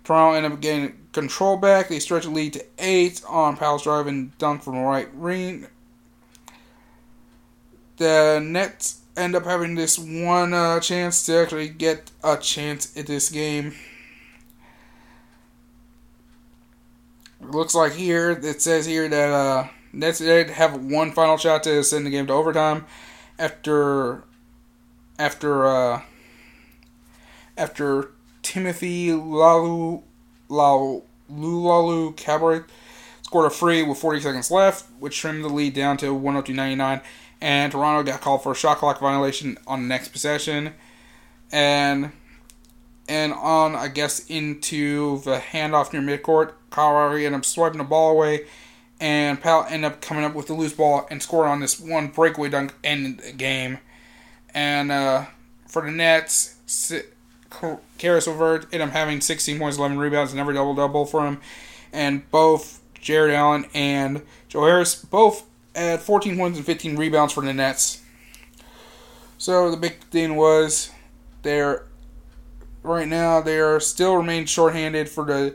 Toronto ended up getting control back. They stretch the lead to eight on Powell's drive and dunk from right ring. The Nets end up having this one uh, chance to actually get a chance at this game. It looks like here it says here that uh, Nets did have one final shot to send the game to overtime after after uh, after Timothy Lalu Luwawu-Cabarrot scored a free with 40 seconds left, which trimmed the lead down to 102.99 and Toronto got called for a shot clock violation on the next possession, and and on I guess into the handoff near midcourt, Lowry ended up swiping the ball away, and Powell ended up coming up with the loose ball and scored on this one breakaway dunk in the game, and uh, for the Nets, LeVert ended up having 16 points, 11 rebounds, and every double double for him, and both Jarrett Allen and Joe Harris both at 14 points and 15 rebounds for the Nets. So the big thing was they're right now they are still remain shorthanded for the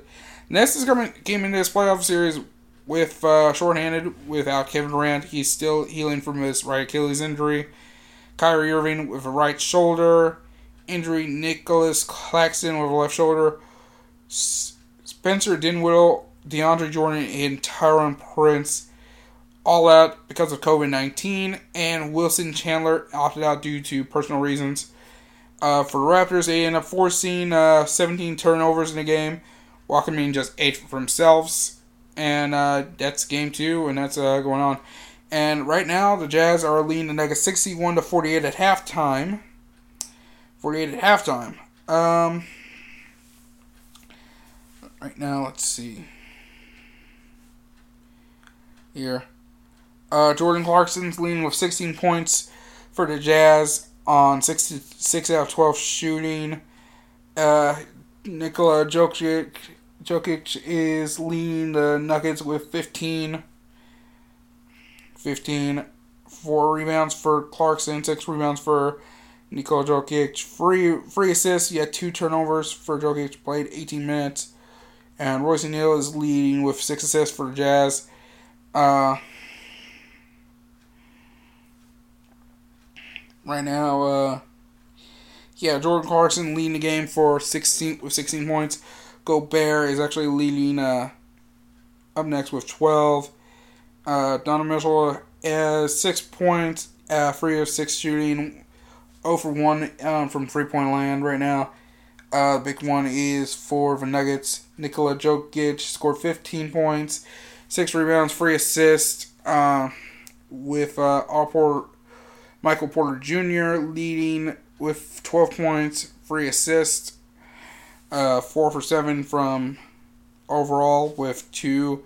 Nets is coming came into this playoff series with uh, shorthanded without Kevin Durant. He's still healing from his right Achilles injury. Kyrie Irving with a right shoulder injury. Nicolas Claxton with left shoulder. Spencer Dinwiddie, DeAndre Jordan, and Taurean Prince all out because of COVID 19, and Wilson Chandler opted out due to personal reasons. Uh, for the Raptors, they end up forcing uh, 17 turnovers in the game, welcoming just 8 for themselves. And uh, that's game two, and that's uh, going on. And right now, the Jazz are leading the Nuggets 61 to 48 at halftime. 48 at halftime. Um, right now, let's see. Here. Uh, Jordan Clarkson's leading with 16 points for the Jazz on 66 out of 12 shooting. Uh, Nikola Jokic, Jokic is leading the Nuggets with 15. 15. Four rebounds for Clarkson, six rebounds for Nikola Jokic. Free free assists, he had two turnovers for Jokic, played 18 minutes. And Royce O'Neale is leading with six assists for the Jazz. Uh, right now. Uh, yeah, Jordan Clarkson leading the game for 16 with 16 points. Gobert is actually leading uh, up next with 12. Uh, Donovan Mitchell has six points, uh, free of six shooting, 0 for 1 um, from three point land right now. Uh, big one is for the Nuggets. Nikola Jokic scored 15 points, six rebounds, free assists, Uh, with uh, all Michael Porter Jr. leading with 12 points, free assists, uh, four for seven from overall with two,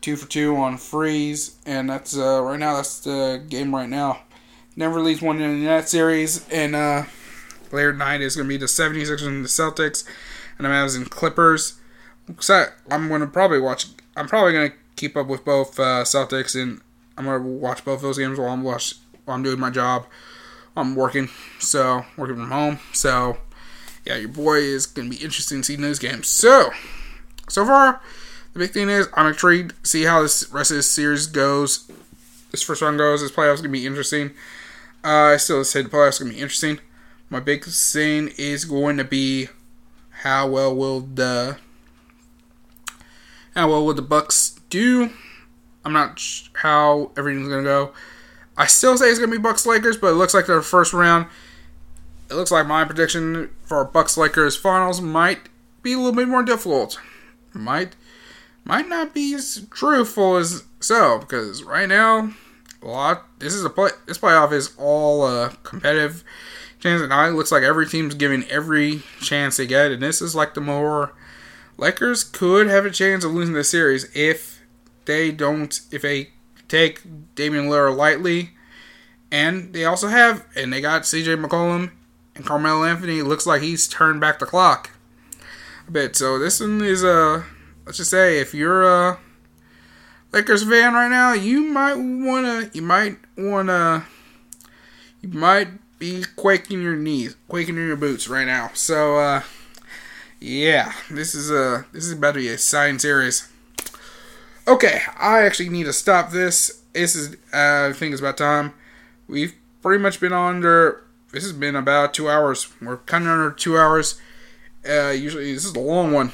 two for two on freeze, and that's uh, right now that's the game right now. Never leaves one in that series, and uh, later tonight is going to be the 76ers and the Celtics, and I'm having Clippers. So I'm going to probably watch. I'm probably going to keep up with both uh, Celtics, and I'm going to watch both of those games while I'm watch while I'm doing my job. I'm working, so working from home. So yeah, your boy is gonna be interesting seeing those games. So so far, the big thing is I'm intrigued to see how this rest of this series goes. This first one goes. This playoffs gonna be interesting. I still say the playoffs are gonna be interesting. My big thing is going to be how well will the how well will the Bucks do. I'm not sure how everything's gonna go. I still say it's gonna be Bucks Lakers, but it looks like their first round. It looks like my prediction for Bucks Lakers finals might be a little bit more difficult. Might might not be as truthful as so because right now a lot this is a play this playoff is all uh, competitive chance and it looks like every team's giving every chance they get and this is like the more Lakers could have a chance of losing the series if they don't if they take Damian Lillard lightly. And they also have, and they got CJ McCollum and Carmelo Anthony looks like he's turned back the clock a bit. So this one is a uh, let's just say if you're a Lakers fan right now, you might wanna you might wanna you might be quaking your knees, quaking in your boots right now. So uh yeah, this is a this is about to be a science series. Okay, I actually need to stop this. This is uh, I think it's about time. We've pretty much been under. This has been about two hours. We're kind of under two hours. Uh, usually this is a long one.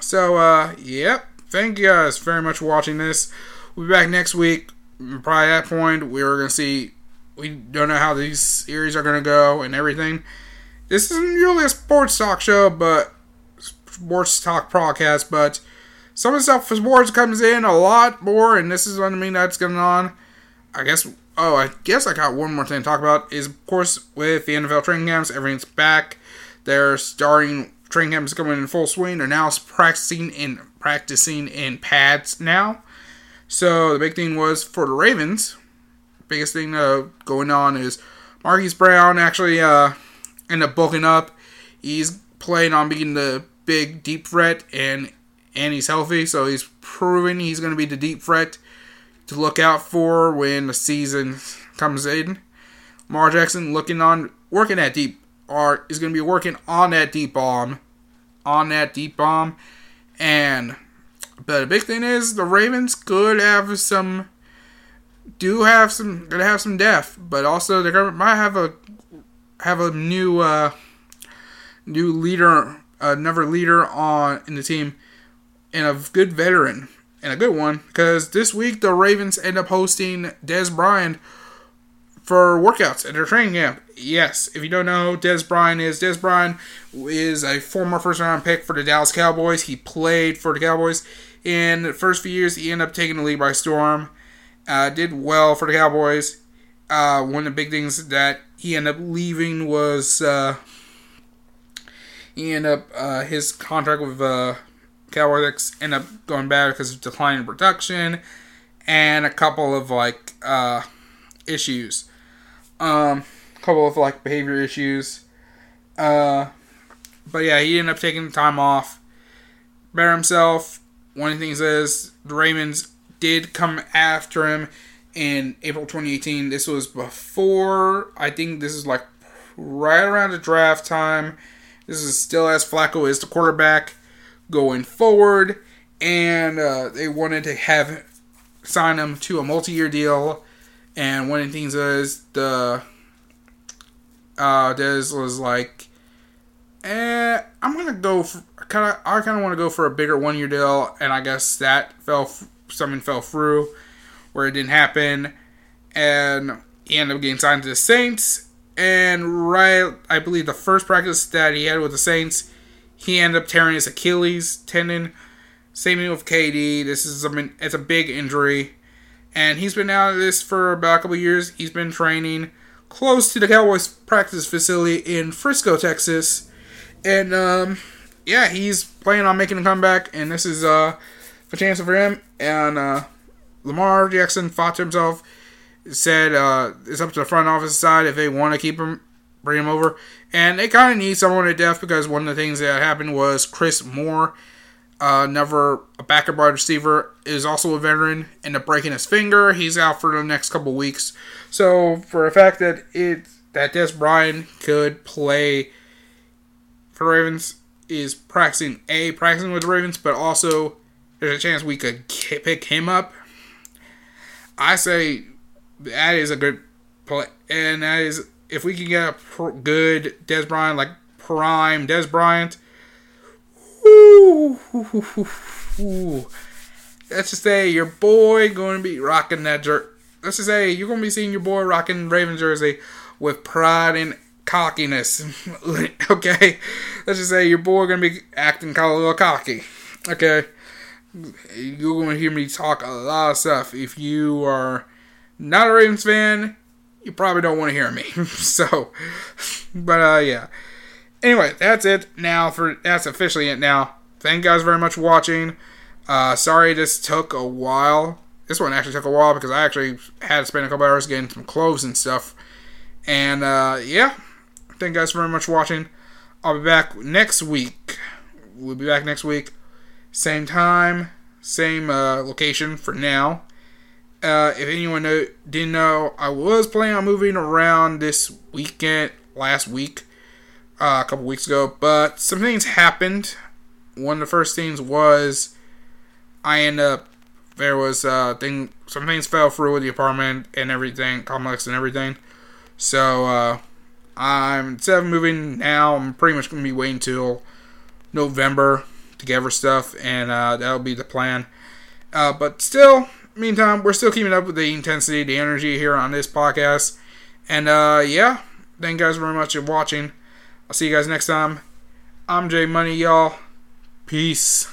So uh, yep. Thank you guys very much for watching this. We'll be back next week. Probably at that point we're gonna see. We don't know how these series are gonna go and everything. This isn't really a sports talk show, but sports talk podcast, but some of the stuff for sports comes in a lot more, and this is what I mean that's going on. I guess. Oh, I guess I got one more thing to talk about. Is of course with the NFL training camps, everything's back. They're starting training camps coming in full swing. They're now practicing in practicing in pads now. So the big thing was for the Ravens. Biggest thing uh, going on is Marquise Brown actually uh, ended up bulking up. He's playing on being the big deep threat, and and he's healthy, so he's proving he's going to be the deep threat to look out for when the season comes in. Lamar Jackson looking on working at deep art is going to be working on that deep bomb, on that deep bomb, and but the big thing is the Ravens could have some, do have some, gonna have some depth, but also they're gonna might have a have a new uh, new leader another leader on in the team and a good veteran and a good one because this week the Ravens end up hosting Dez Bryant for workouts at their training camp. Yes, if you don't know, Dez Bryant is Dez Bryant is a former first round pick for the Dallas Cowboys. He played for the Cowboys in the first few years. He ended up taking the league by storm. Uh, did well for the Cowboys. Uh, one of the big things that he ended up leaving was uh, he ended up uh, his contract with uh, Cowboys ended up going bad because of decline in production and a couple of like uh, issues, um, couple of like behavior issues. Uh, but yeah, he ended up taking time off, better himself. One of the things is the Ravens did come after him in April 2018. This was before I think this is like right around the draft time this is still as Flacco is the quarterback going forward, and uh, they wanted to have sign him to a multi-year deal. And one of the things is the uh, Dez was like, eh, I'm gonna go kind of. I kind of want to go for a bigger one-year deal, and I guess that fell. Something fell through where it didn't happen, and he ended up getting signed to the Saints and right, I believe the first practice that he had with the Saints, he ended up tearing his Achilles tendon. Same thing with KD. This is a it's a big injury, and he's been out of this for about a couple years. He's been training close to the Cowboys practice facility in Frisco, Texas, and um, yeah, he's planning on making a comeback. And this is uh, a chance for him. And uh, Lamar Jackson fought to himself said uh, it's up to the front office side if they want to keep him, bring him over. And they kind of need someone at depth because one of the things that happened was Chris Moore, uh, never a backup wide receiver, is also a veteran, ended up breaking his finger. He's out for the next couple weeks. So for the fact that it that Dez Bryant could play for Ravens is practicing a practicing with the Ravens, but also there's a chance we could pick him up. I say that is a good play, and that is if we can get a good Dez Bryant, like prime Dez Bryant. Woo, Let's just say your boy going to be rocking that jersey. Let's just say you're going to be seeing your boy rocking Raven jersey with pride and cockiness. okay, let's just say your boy going to be acting kind of a little cocky. Okay, you're going to hear me talk a lot of stuff if you are not a Ravens fan, you probably don't want to hear me. so, but uh, yeah. Anyway, that's it now. For that's officially it now. Thank you guys very much for watching. Uh, sorry this took a while. This one actually took a while because I actually had to spend a couple hours getting some clothes and stuff. And uh, yeah, thank you guys very much for watching. I'll be back next week. We'll be back next week. Same time, same uh, location for now. Uh, if anyone know, didn't know, I was planning on moving around this weekend, last week, uh, a couple weeks ago, but some things happened. One of the first things was I ended up there was uh thing some things fell through with the apartment and everything, complex and everything. So uh, I'm instead of moving now, I'm pretty much gonna be waiting till November to get stuff, and uh, that'll be the plan. Uh, but still, meantime, we're still keeping up with the intensity, the energy here on this podcast. And uh, yeah, thank you guys very much for watching. I'll see you guys next time. I'm Jay Money, y'all. Peace.